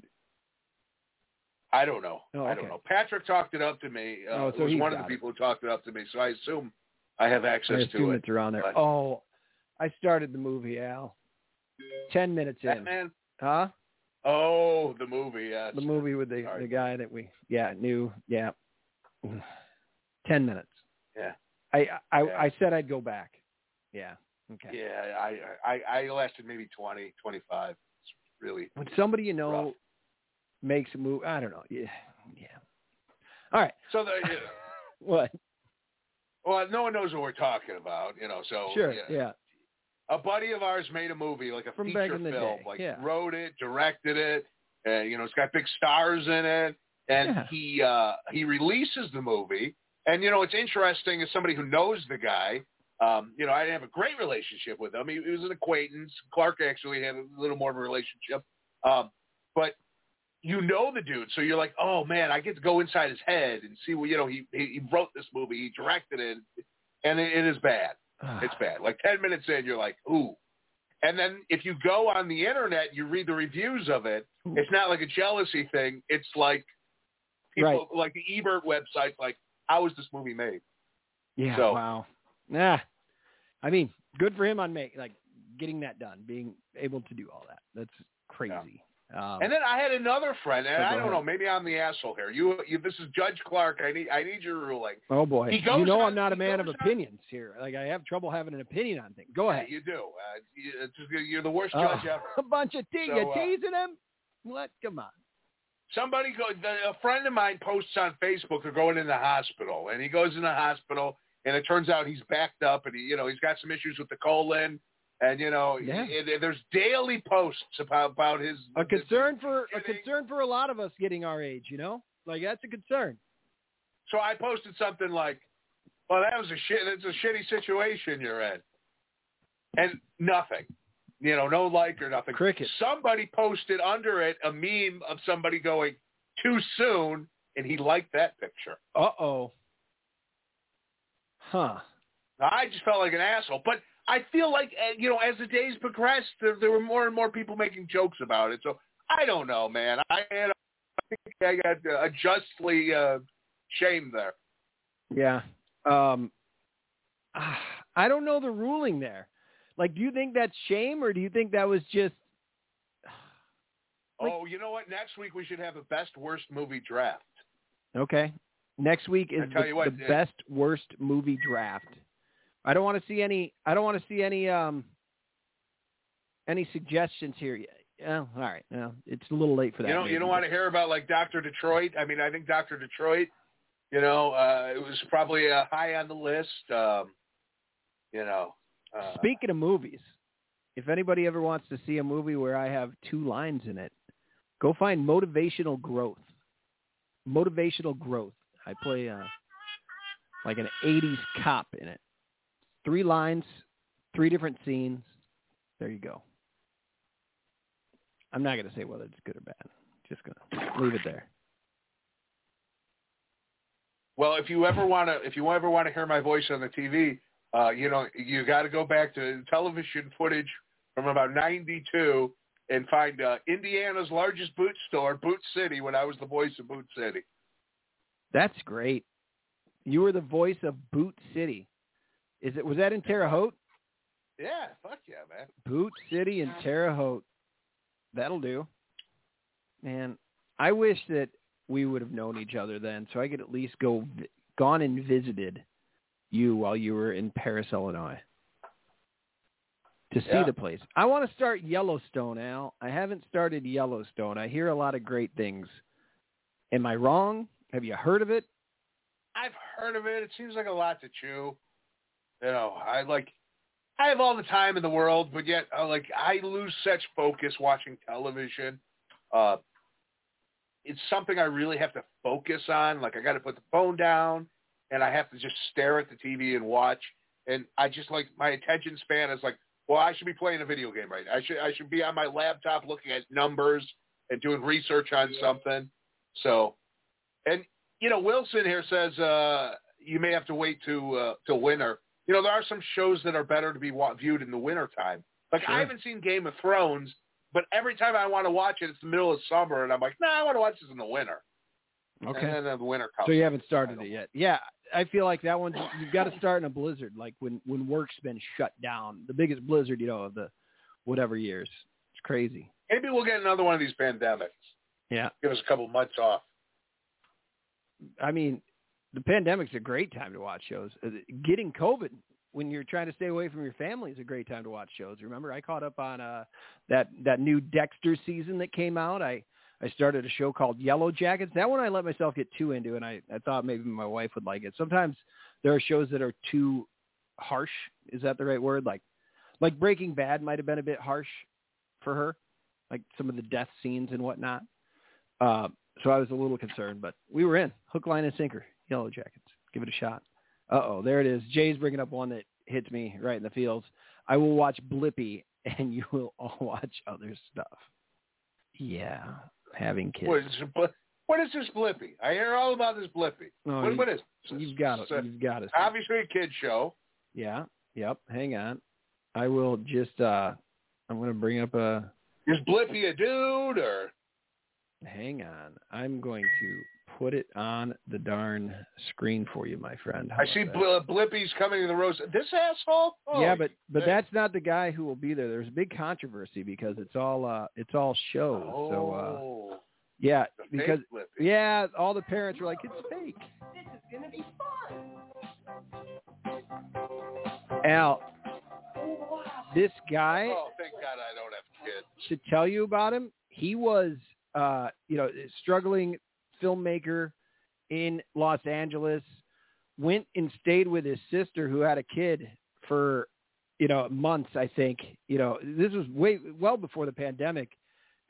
I don't know. Oh, I don't know. Patrick talked it up to me. Uh, Oh, so it was one of the it. people who talked it up to me, so I assume I have access assume to it. it's around there. but- Oh, I started the movie, Al. Ten minutes in, Batman. huh? Oh, the movie. Yes. The movie with the Sorry. the guy that we yeah knew yeah. Ten minutes. Yeah. I I Yeah. I said I'd go back. Yeah. Okay. Yeah, I, I I lasted maybe twenty, twenty-five. It's really When somebody you know Rough. makes a move, I don't know. Yeah. Yeah. All right. so. The, What? well, no one knows what we're talking about, you know. So Sure. yeah. Yeah. A buddy of ours made a movie, like a From feature back in the film, day, like yeah. wrote it, directed it. Uh, you know, it's got big stars in it, and Yeah. he uh, he releases the movie. And you know, it's interesting as somebody who knows the guy. Um, you know, I didn't have a great relationship with him. He, he was an acquaintance. Clark actually had a little more of a relationship, um, but you know the dude, so you're like, oh man, I get to go inside his head and see what you know. He he, he wrote this movie, he directed it, and it, it is bad. It's bad. Like ten minutes in, you're like, ooh. And then if you go on the internet, you read the reviews of it. It's not like a jealousy thing. It's like people like the Ebert website, like, how was this movie made? Yeah. So- wow. Nah. I mean, good for him on make like getting that done, being able to do all that. That's crazy. Um, And then I had another friend, and So I don't ahead. know, maybe I'm the asshole here. You, you, this is Judge Clark. I need, I need your ruling. oh boy, he you know on- I'm not a man of goes on- opinions here. Like I have trouble having an opinion on things. Go ahead. Yeah, you do. Uh, you, you're the worst Oh, judge ever. a bunch of te- So, you uh, teasing him. What? Come on. somebody go the, a friend of mine posts on facebook they're going in the hospital and he goes in the hospital and it turns out he's backed up and he you know he's got some issues with the colon and you know Yeah. there's daily posts about about his A concern for a concern for a lot of us getting our age. You know, like that's a concern. so i posted something like well that was a shit it's a shitty situation you're in and nothing you know no like or nothing Cricket. somebody posted under it a meme of somebody going too soon and he liked that picture Uh oh. Huh. I just felt like an asshole. But I feel like, uh, you know, as the days progressed, there, there were more and more people making jokes about it. So I don't know, man. I, had, I think I got uh, justly uh, shamed there. Yeah. Um, I don't know the ruling there. Like, do you think that's shame or do you think that was just Like- oh, you know what? Next week we should have a best worst movie draft. okay? Next week is the, what, the uh, best worst movie draft. I don't want to see any. I don't want to see any um any suggestions here yet. Oh, all right. No, it's a little late for that. You know, maybe, you don't want to hear about like Doctor Detroit. I mean, I think Doctor Detroit. You know, uh, it was probably uh, high on the list. Um, you know. Uh, Speaking of movies, if anybody ever wants to see a movie where I have two lines in it, go find Motivational Growth. Motivational Growth. I play uh, like an 80s cop in it. Three lines, three different scenes. There you go. I'm not going to say whether it's good or bad. Just going to leave it there. Well, if you ever want to, if you ever want to hear my voice on the TV, Uh, you know, you got to go back to television footage from about '92 and find uh, Indiana's largest boot store, Boot City, when I was the voice of Boot City. That's great. You were the voice of Boot City. Is it was that in Terre Haute? Yeah, fuck yeah, man. Boot City in Terre Haute. That'll do. Man, I wish that we would have known each other then, so I could at least go gone and visited you while you were in Paris, Illinois, to see Yeah. the place. I want to start Yellowstone, Al. I haven't started Yellowstone. I hear a lot of great things. Am I wrong? Have you heard of it? I've heard of it. It seems like a lot to chew. You know, I like. I have all the time in the world, but yet, uh, like, I lose such focus watching television. Uh, it's something I really have to focus on. Like, I got to put the phone down, and I have to just stare at the TV and watch. And I just like my attention span is like, well, I should be playing a video game right now. I should I should be on my laptop looking at numbers and doing research on something. So, and you know, Wilson here says uh, you may have to wait to uh, till winter. You know, there are some shows that are better to be wa- viewed in the winter time. Like Sure. I haven't seen Game of Thrones, but every time I want to watch it, it's the middle of summer, and I'm like, nah, I want to watch this in the winter. Okay. And then the winter comes. So you haven't started it yet. Yeah, I feel like that one you've got to start in a blizzard, like when when work's been shut down, the biggest blizzard you know of the whatever years. It's crazy. Maybe we'll get another one of these pandemics. Yeah, Give us a couple months off. I mean, the pandemic's a great time to watch shows. Uh, Getting COVID when you're trying to stay away from your family is a great time to watch shows. Remember, I caught up on uh that that new Dexter season that came out. I I started a show called Yellow Jackets. That one I let myself get too into, and I I thought maybe my wife would like it. Sometimes there are shows that are too harsh. Is that the right word? Like like Breaking Bad might have been a bit harsh for her, like some of the death scenes and whatnot. Uh, so I was a little concerned, but we were in hook, line, and sinker. Yellow Jackets. Give it a shot. Uh oh, there it is. Jay's bringing up one that hits me right in the feels. I will watch Blippi, and you will all watch other stuff. Yeah, having kids. What is, Bl- what is this Blippi? I hear all about this Blippi. Oh, what, you- what is this? You've got it. You've got it. obviously a kid show. Yeah. Yep. Hang on. I will just. uh I'm going to bring up a. Is Blippi a dude or? Hang on. I'm going to put it on the darn screen for you, my friend. How I see that? Bl- Blippi's coming to the roast. This asshole? Oh, yeah, but but shit. that's not the guy who will be there. There's a big controversy because it's all uh it's all shows. So uh Oh, yeah, the because Blippi. yeah, all the parents were like, it's fake. This is gonna be fun. Al, this guy Oh, thank God I don't have kids. to tell you about him, he was uh, you know, struggling filmmaker in Los Angeles, went and stayed with his sister who had a kid for, you know, months, I think. You know, this was way well before the pandemic.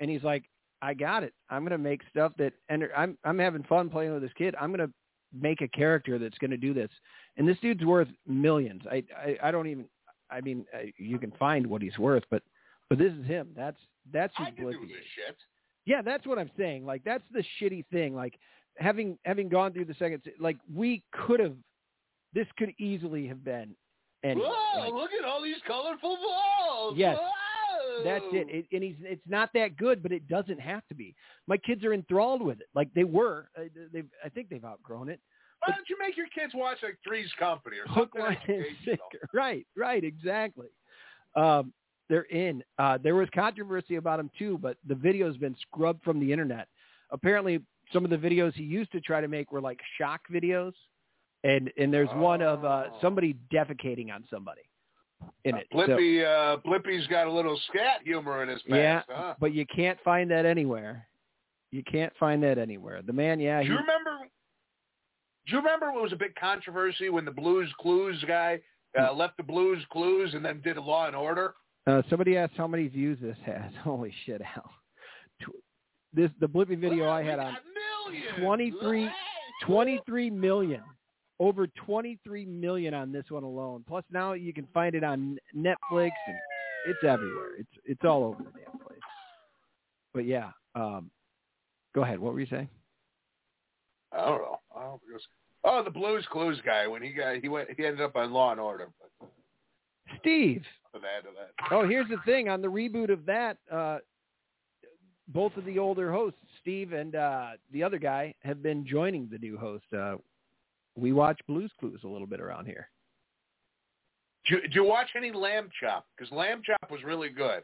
And he's like, I got it. I'm going to make stuff that and I'm I'm having fun playing with this kid. I'm going to make a character that's going to do this. And this dude's worth millions. I I, I don't even I mean, uh, you can find what he's worth, but but this is him. That's that's who I can do this shit. Yeah, that's what I'm saying. Like that's the shitty thing. Like having having gone through the second, like we could have, this could easily have been. And Whoa, look at all these colorful balls. Yes, Whoa. that's it. it. And he's it's not that good, but it doesn't have to be. My kids are enthralled with it. Like they were. Uh, They've I think they've outgrown it. Why don't you make your kids watch like Three's Company or Hook, something line, and sinker. Right, right, exactly. Um, they're in. Uh, there was controversy about him too, but the video's been scrubbed from the internet. Apparently, some of the videos he used to try to make were like shock videos, and and there's one of uh, Oh. somebody defecating on somebody in it. So- Blippi, uh, Blippi's got a little scat humor in his past, yeah, huh? but you can't find that anywhere. You can't find that anywhere. The man, yeah, Do he, you remember? Do you remember what was a big controversy when the Blues Clues guy Hmm. uh, left the Blues Clues and then did a Law and Order? Uh, somebody asked how many views this has. Holy shit, Al. Tw- This the Blippi video Well, I had on got millions. 23 Hey, 23 million. Over 23 million on this one alone. Plus now you can find it on Netflix and it's everywhere. It's it's all over the damn place. But yeah, um go ahead. What were you saying? I don't know. I don't know. Oh, the Blues Clues guy when he got he went he ended up on Law and Order. Steve. To add to that. Oh, here's the thing on the reboot of that. Uh, both of the older hosts, Steve and uh, the other guy, have been joining the new host. Uh, we watch Blues Clues a little bit around here. Do you, do you watch any Lamb Chop? Because Lamb Chop was really good.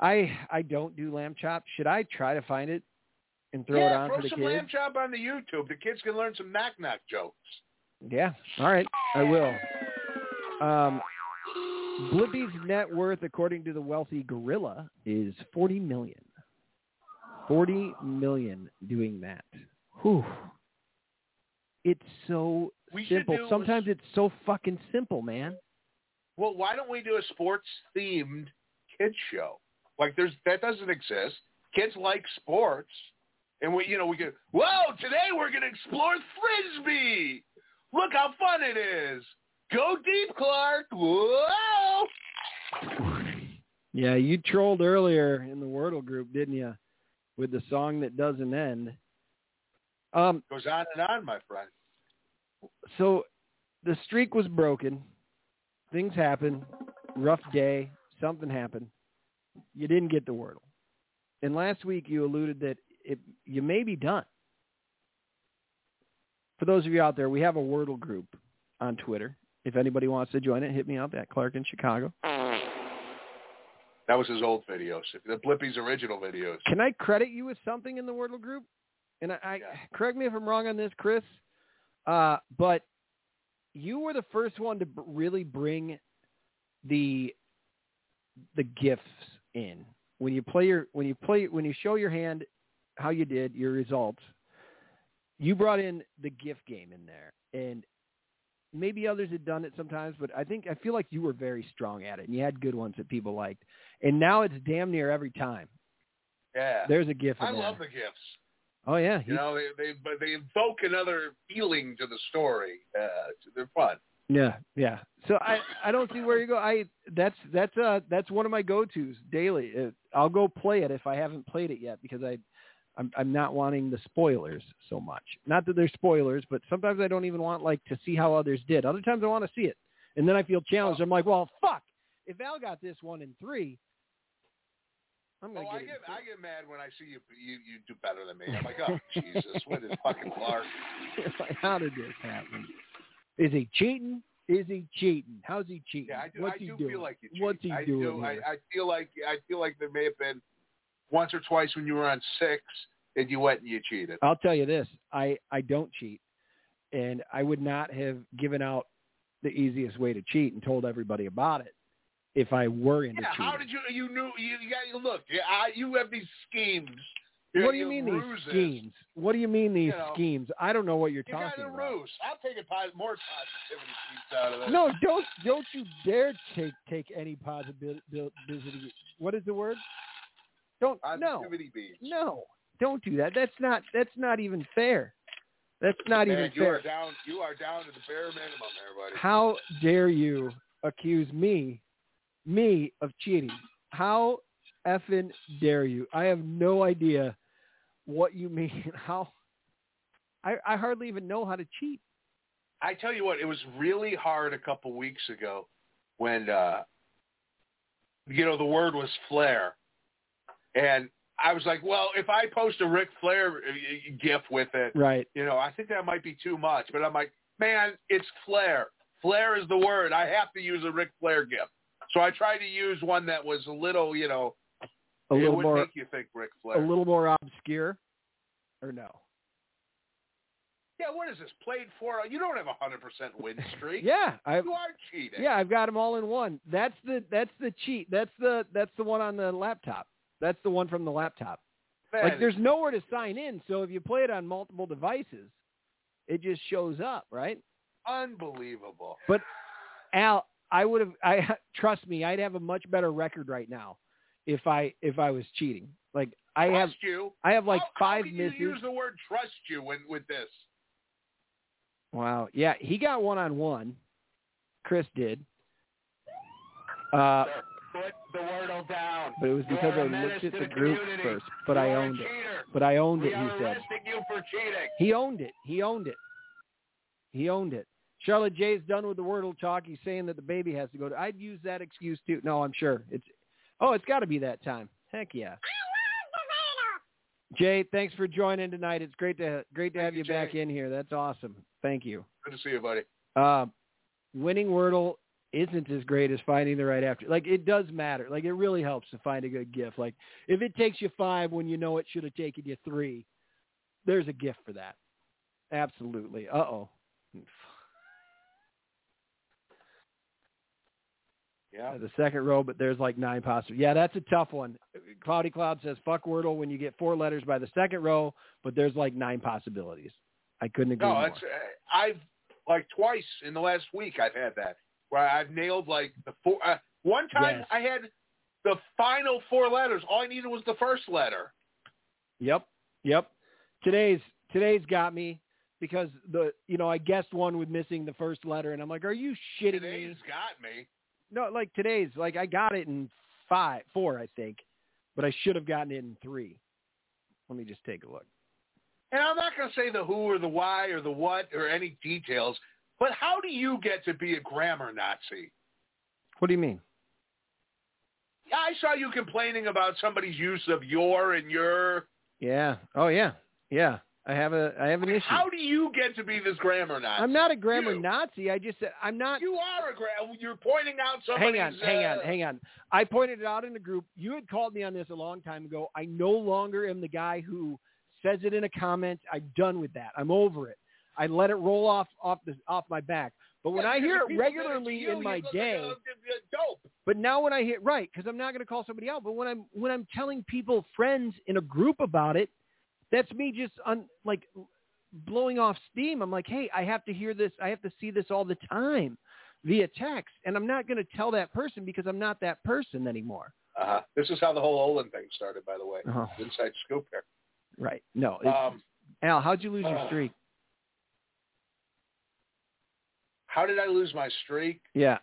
I I don't do lamb chop. Should I try to find it and throw it yeah, on throw for the some kids? Lamb Chop on the YouTube. The kids can learn some knock knock jokes. Yeah. All right. I will. Um, Blippi's net worth, according to the wealthy gorilla, is forty million. Forty million doing that. Whew. It's so We simple. do- Sometimes it's so fucking simple, man. Well, why don't we do a sports themed kids show? Like there's that doesn't exist. Kids like sports, and we you know we could. Whoa! Today we're gonna explore frisbee. Look how fun it is. Go deep, Clark. Whoa! Yeah, you trolled earlier in the Wordle group, didn't you? With the song that doesn't end. Um, Goes on and on, my friend. so the streak was broken. Things happened. Rough day. Something happened. You didn't get the Wordle. And last week you alluded that it, you may be done. For those of you out there, we have a Wordle group on Twitter. If anybody wants to join it, hit me up at Clark in Chicago. That was his old videos. The Blippi's original videos. Can I credit you with something in the Wordle group? And I, I Yeah. correct me if I'm wrong on this, Chris, uh, but you were the first one to b- really bring the the gifts in when you play your when you play when you show your hand how you did your results. You brought in the gift game in there, and maybe others had done it sometimes, but I think I feel like you were very strong at it, and you had good ones that people liked. And now it's damn near every time. Yeah. There's a gift. I there. love the gifts. Oh yeah, You know, they they but they invoke another feeling to the story. Uh, they're fun. yeah, yeah. So I I don't see where you go. I that's that's uh that's one of my go tos daily. Uh, I'll go play it if I haven't played it yet because I I'm I'm not wanting the spoilers so much. Not that they're spoilers, but sometimes I don't even want like to see how others did. Other times I want to see it, and then I feel challenged. I'm like, well, fuck. If Al got this one in three, I'm gonna Oh, I get, get it. I get mad when I see you you you do better than me. I'm like, oh Jesus, what is fucking Clark? like, how did this happen? Is he cheating? Is he cheating? How's he cheating? Yeah, I do. What's I he do doing? feel like you. What's he I doing? Do, I. I feel like I feel like there may have been once or twice when you were on six and you went and you cheated. I'll tell you this: I I don't cheat, and I would not have given out the easiest way to cheat and told everybody about it if I were into Yeah, cheating. how did you you knew you, you got you look? Yeah, I, you have these schemes. what do you mean ruses. these schemes? What do you mean these You know, schemes? I don't know what you're You got talking a about. ruse. I'll take a more positivity out of this. No, don't don't you dare take take any positivity. What is the word? Don't no positivity beams. no don't do that. That's not that's not even fair. That's not Man, even you fair. are down. You are down to the bare minimum, there, buddy. How dare you accuse me, me of cheating? How effing dare you? I have no idea what you mean. How? I I hardly even know how to cheat. I tell you what, it was really hard a couple weeks ago when uh you know the word was flare, and I was like, well, if I post a Ric Flair uh, gif with it, Right. you know, I think that might be too much. But I'm like, man, it's flair. Flair is the word. I have to use a Ric Flair gif. So I tried to use one that was a little, you know, A it little would more make you think Ric Flair. a little more obscure, or no? yeah, what is this? Played for? You don't have a hundred percent win streak. Yeah, I You are cheating. yeah I've got them all in one. That's the that's the cheat. That's the that's the one on the laptop. That's the one from the laptop. Man, Like there's nowhere to sign in, so if you play it on multiple devices, it just shows up, right? unbelievable. But Al, I would have. I trust me, I'd have a much better record right now if I if I was cheating. Like I have, trust you. I have like how, five how misses. You use the word trust you with, with this. Wow, yeah, he got one on one. Chris did. Uh, Put the wordle down. but it was because are I a menace looked at the the group community. first. But You I owned it. But I owned We it. He said you for cheating. he owned it. He owned it. He owned it. Charlotte Jay's done with the Wordle talk. He's saying that the baby has to go. To, I'd use that excuse too. No, I'm sure it's. Oh, it's got to be that time. Heck yeah. Jay, thanks for joining tonight. It's great to great to Thank have you, you back in here. That's awesome. Thank you. Good to see you, buddy. Uh, winning Wordle isn't as great as finding the right after. Like it does matter. Like it really helps to find a good gift. Like if it takes you five when you know it should have taken you three, there's a gift for that. Absolutely. Uh oh. Yeah. The second row, but there's like nine possible. Yeah, that's a tough one. Cloudy Cloud says fuck Wordle when you get four letters by the second row, but there's like nine possibilities. I couldn't agree No, more. it's uh, I've like twice in the last week I've had that where I've nailed like the four. Uh, one time Yes. I had the final four letters. All I needed was the first letter. Yep. Yep. Today's today's got me because the you know I guessed one with missing the first letter, and I'm like, are you shitting Today's me? Today's got me. No, like today's like I got it in five, four, I think, but I should have gotten it in three. Let me just take a look. And I'm not going to say the who or the why or the what or any details, but how do you get to be a grammar Nazi? What do you mean? I saw you complaining about somebody's use of your and your. Yeah. Oh yeah. Yeah. I have a I have an issue. How do you get to be this grammar Nazi? I'm not a grammar You. Nazi. I just I'm not. You are a grammar. You're pointing out somebody's. Hang on, hang on, uh, hang on. I pointed it out in the group. You had called me on this a long time ago. I no longer am the guy who says it in a comment. I'm done with that. I'm over it. I let it roll off off the off my back. But when Yeah, I hear it people did to regularly you, in my day, Like a, but now when I hear right, because I'm not going to call somebody out. But when I'm when I'm telling people, friends in a group about it, that's me just on like blowing off steam. I'm like, hey, I have to hear this. I have to see this all the time via text, and I'm not going to tell that person because I'm not that person anymore. Uh-huh. This is how the whole Olin thing started, by the way. Oh, Inside scoop here. right? No, Um, Al, how'd you lose your uh, streak? How did I lose my streak? Yeah.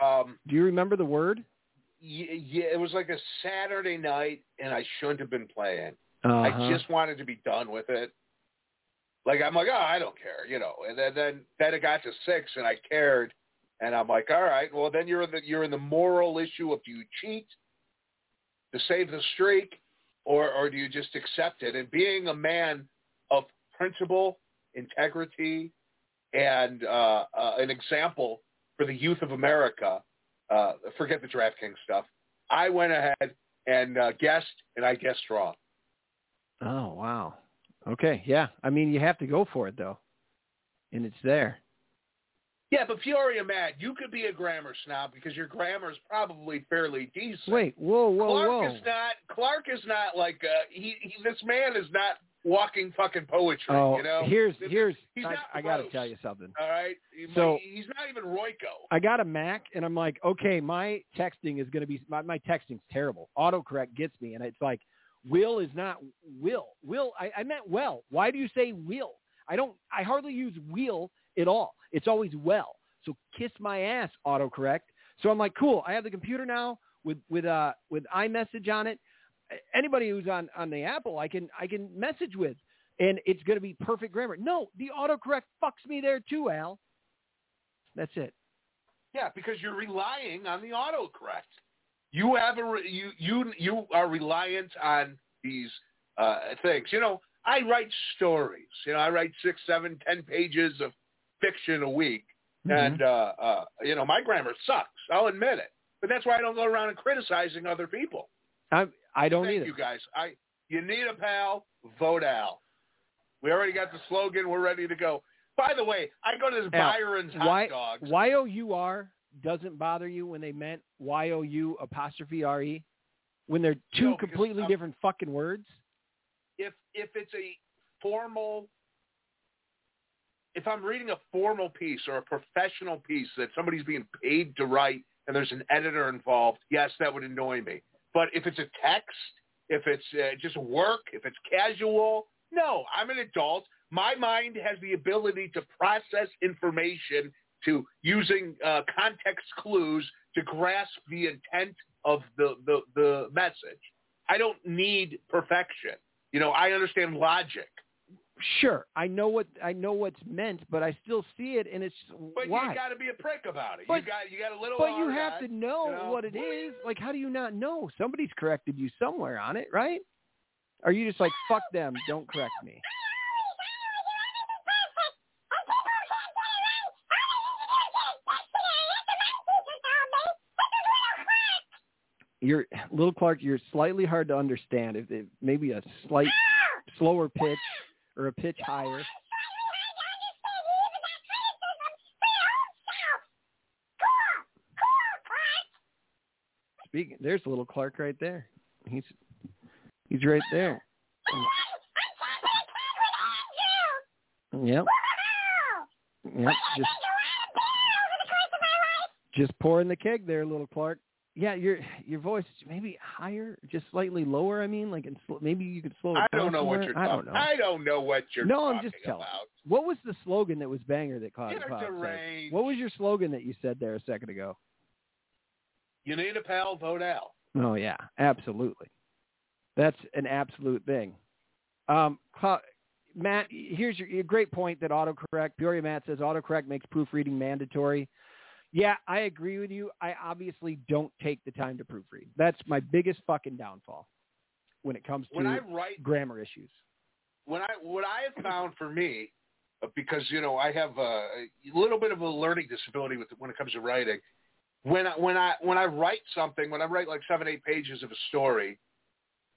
Um, Do you remember the word? y- yeah, it was like a Saturday night, and I shouldn't have been playing. Uh-huh. I just wanted to be done with it. Like I'm like, oh, I don't care, you know. And then then then it got to six, and I cared, and I'm like, all right, well then you're in the you're in the moral issue of do you cheat to save the streak, or or do you just accept it? And being a man of principle, integrity, and uh, uh, an example for the youth of America, uh, forget the DraftKings stuff. I went ahead and uh, guessed, and I guessed wrong. Oh wow. Okay. Yeah. I mean, you have to go for it though, and it's there. Yeah, but Peoria Matt, you could be a grammar snob because your grammar is probably fairly decent. Wait. Whoa. Whoa. Clark whoa. is not. Clark is not like uh, he, he. This man is not walking fucking poetry. Oh, you know. here's here's. he's I, I got to tell you something. All right. He- So- he's not even Royko. I got a Mac, and I'm like, okay, my texting is going to be my, my texting's terrible. Autocorrect gets me, and it's like, will is not will. Will I, I meant well. Why do you say will? I don't. I hardly use will at all. It's always well. So kiss my ass, autocorrect. So I'm like, cool. I have the computer now with with uh with iMessage on it. Anybody who's on on the Apple, I can I can message with, and it's going to be perfect grammar. No, the autocorrect fucks me there too, Al. That's it. Yeah, because you're relying on the autocorrect. You have a re- you you you are reliant on these uh, things. You know, I write stories. You know, I write six, seven, ten pages of fiction a week, Mm-hmm. and uh, uh, you know, my grammar sucks. I'll admit it. But that's why I don't go around and criticizing other people. I I don't Thank either. you guys. I you need a pal, vote Al. We already got the slogan. We're ready to go. By the way, I go to this Al, Byron's hot dogs. Y O U R doesn't bother you when they meant Y O U apostrophe R E when they're two No, completely I'm- different fucking words. if if it's a formal if I'm reading a formal piece or a professional piece that somebody's being paid to write and there's an editor involved, yes, that would annoy me. But if it's a text, if it's uh, just work, if it's casual, no, I'm an adult. My mind has the ability to process information to using uh, context clues to grasp the intent of the, the, the message. I don't need perfection. You know, I understand logic. Sure, I know what I know what's meant, but I still see it, and it's But why. you got to be a prick about it. But- you got you got a little. but you have on, to know, you know? what it is. Like, how do you not know? Somebody's corrected you somewhere on it, right? Are you just like fuck them? Don't correct me. You're little Clark. You're slightly hard to understand. If it, maybe a slight slower pitch or a pitch higher. Speaking, there's little Clark right there. He's he's right there. Yep. Yep. Just just pouring the keg there, little Clark. Yeah, your your voice maybe higher, just slightly lower. I mean, like in, sl- maybe you could slow it down. I don't know what you're I talking. don't know. I don't know what you're No, I'm just telling. about. What was the slogan that was banger that Cloud, You're Cloud said? What was your slogan that you said there a second ago? You need a pal, vote Al. Oh yeah, absolutely. That's an absolute thing. Um, Matt, here's your, your great point that autocorrect. Peoria Matt says autocorrect makes proofreading mandatory. Yeah, I agree with you. I obviously don't take the time to proofread. That's my biggest fucking downfall when it comes to When I write grammar issues. when I what I have found for me, uh, because you know I have a, a little bit of a learning disability with when it comes to writing. When I, when I when I write something, when I write like seven eight pages of a story,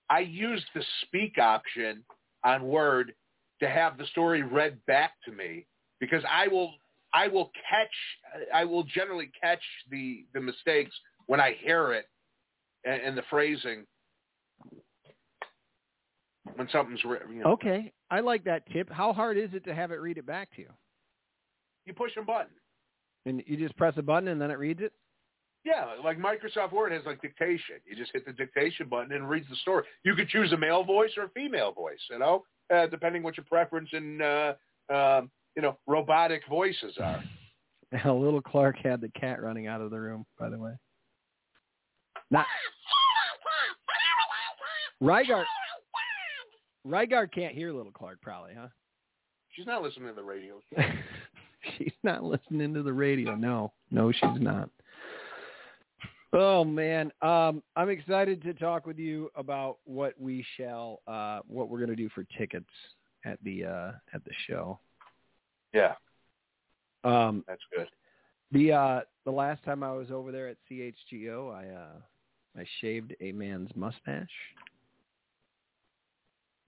I use the speak option on Word to have the story read back to me because I will I will catch I will generally catch the the mistakes when I hear it and, and the phrasing when something's written. You know, Okay, I like that tip. How hard is it to have it read it back to you? you push a button. And you just press a button and then it reads it? Yeah, like Microsoft Word has like dictation. You just hit the dictation button and it reads the story. You could choose a male voice or a female voice, you know, uh, depending what your preference in, uh, um, you know, robotic voices are. Little Clark had the cat running out of the room, by the way. Not Rygar. Rygar can't hear Little Clark, probably, huh? She's not listening to the radio. she's not listening to the radio. No, no, she's not. Oh man, um, I'm excited to talk with you about what we shall, uh, what we're going to do for tickets at the uh, at the show. Yeah, Um, that's good. The uh the last time I was over there at CHGO, I uh I shaved a man's mustache.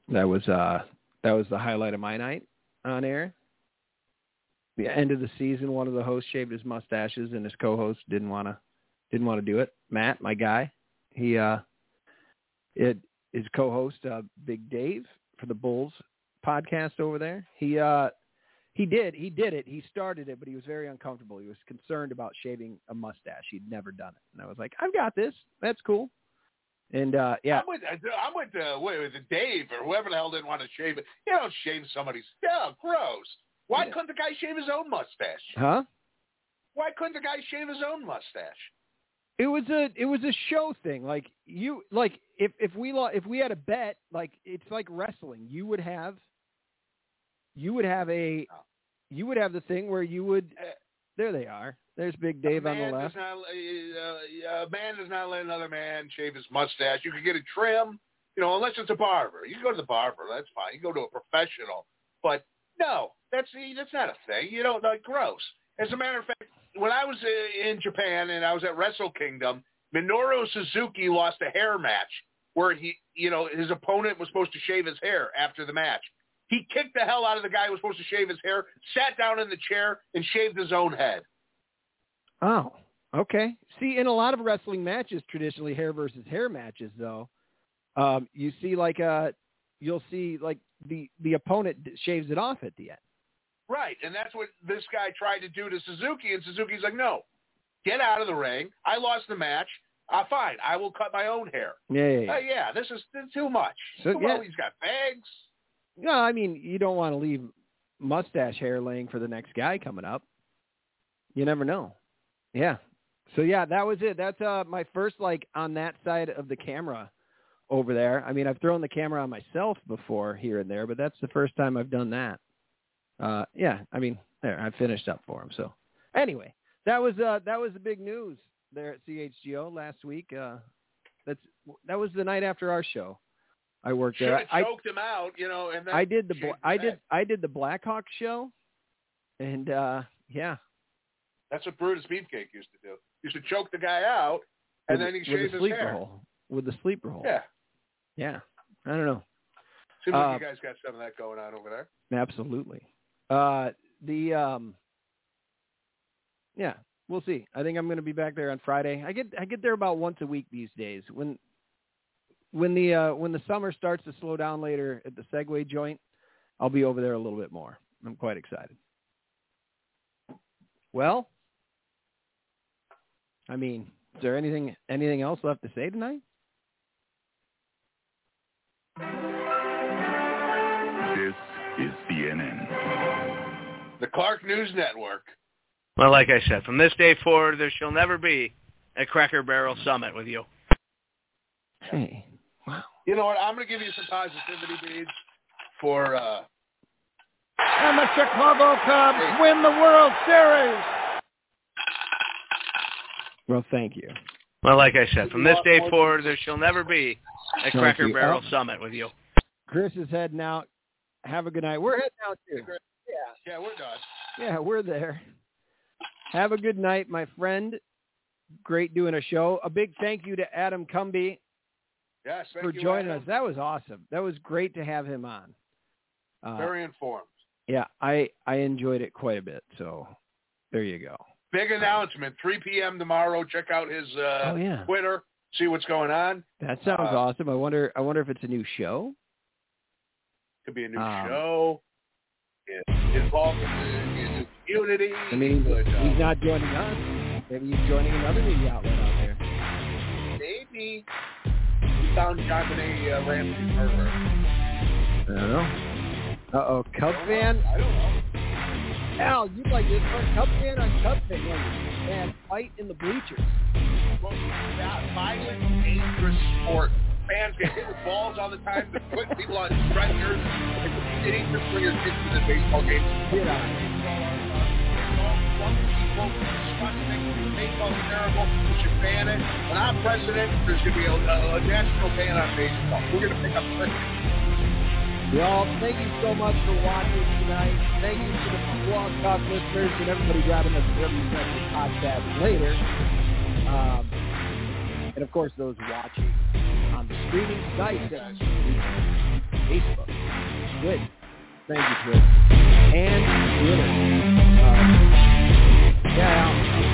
That was uh that was the highlight of my night on air. The end of the season, one of the hosts shaved his mustaches and his co-host didn't want to didn't want to do it. Matt, my guy, he uh it his co-host uh Big Dave for the Bulls podcast over there. He uh he did. He did it. He started it, but he was very uncomfortable. He was concerned about shaving a mustache. He'd never done it, and I was like, "I've got this. That's cool." And uh yeah, I'm with I'm with uh, wait, with Dave or whoever the hell didn't want to shave it. You don't shave somebody's. Yeah, gross. Why Yeah. couldn't the guy shave his own mustache? huh? Why couldn't the guy shave his own mustache? It was a it was a show thing. Like you like if if we lo- if we had a bet, like it's like wrestling. You would have you would have a you would have the thing where you would there they are. There's Big Dave on the left. Not, uh, a man does not let another man shave his mustache. You can get a trim, you know, unless it's a barber. You can go to the barber. That's fine. You can go to a professional. But no, that's that's not a thing. You don't like gross. As a matter of fact, when I was uh, in Japan and I was at Wrestle Kingdom, Minoru Suzuki lost a hair match where he, you know, his opponent was supposed to shave his hair after the match. He kicked the hell out of the guy who was supposed to shave his hair, sat down in the chair, and shaved his own head. Oh, okay. See, in a lot of wrestling matches, traditionally hair versus hair matches, though, um, you see like uh you'll see like the the opponent shaves it off at the end. Right, and that's what this guy tried to do to Suzuki, and Suzuki's like, no, get out of the ring. I lost the match. Uh, fine, I will cut my own hair. Yeah, yeah. Uh, yeah. yeah, this is too much. So, well, yeah. he's got bags. No, I mean you don't want to leave mustache hair laying for the next guy coming up. You never know. Yeah. So yeah, that was it. That's uh my first like on that side of the camera over there. I mean, I've thrown the camera on myself before here and there, but that's the first time I've done that. Uh, yeah, I mean, there, I finished up for him. So anyway, that was uh, that was the big news there at CHGO last week. Uh, that's that was the night after our show. I worked there. I, choked him out, you know, and then I did the I did I did the Blackhawk show, and uh, yeah, That's what Brutus Beefcake used to do. He used to choke the guy out, and with, then he shaved the his sleeper hair. hole with the sleeper hole. Yeah. yeah. I don't know. Seems like Uh, you guys got some of that going on over there. Absolutely. Uh, the um, yeah, we'll see. I think I'm going to be back there on Friday. I get I get there about once a week these days. When when the uh, when the summer starts to slow down later at the Segway joint, I'll be over there a little bit more. I'm quite excited. Well, I mean, is there anything anything else left to say tonight? This is CNN. The Clark News Network. Well, like I said, from this day forward, there shall never be a Cracker Barrel Summit with you. Hey, wow. You know what? I'm going to give you some positivity beads for uh, And the Chicago Cubs win the World Series. Well, thank you. Well, like I said, from this day forward, there shall never be a Thank Cracker you. Barrel Oh. Summit with you. Chris is heading out. Have a good night. We're heading out too. yeah, yeah, we're done. Yeah, we're there. Have a good night, my friend. Great doing a show. A big thank you to Adam Cumby Yes, thank for you, joining Adam. us. That was awesome. That was great to have him on. Uh, Very informed. yeah, I I enjoyed it quite a bit. So there you go. Big announcement. 3 p.m. tomorrow. Check out his uh, oh yeah, Twitter. See what's going on. that sounds uh, awesome. I wonder I wonder if it's a new show. Could be a new Um, show. It's involved in the, in the community. I mean, But, he's, uh, he's not joining us. Maybe he's joining another media outlet out there. maybe found John a uh, Ramsey's murderer. I don't know. Uh oh, Cub fan. I don't know. Al, you'd like this one? Cub fan on Cub fan. Man, fight in the bleachers. Well, that violent, dangerous sport. Fans get hit with balls all the time to put people on stretchers. It's dangerous when you're kids in the baseball games. Get out of Baseball's terrible. We should ban it. When I'm president, there's going to be a, a, a national ban on baseball. We're going to pick up cricket. Y'all, thank you so much for watching tonight. Thank you to the Blog Talk listeners and everybody grabbing us every second podcast later. Um, and of course, those watching on the streaming sites Facebook, Twitch. Thank you, Twitch. And Twitter. Um, yeah.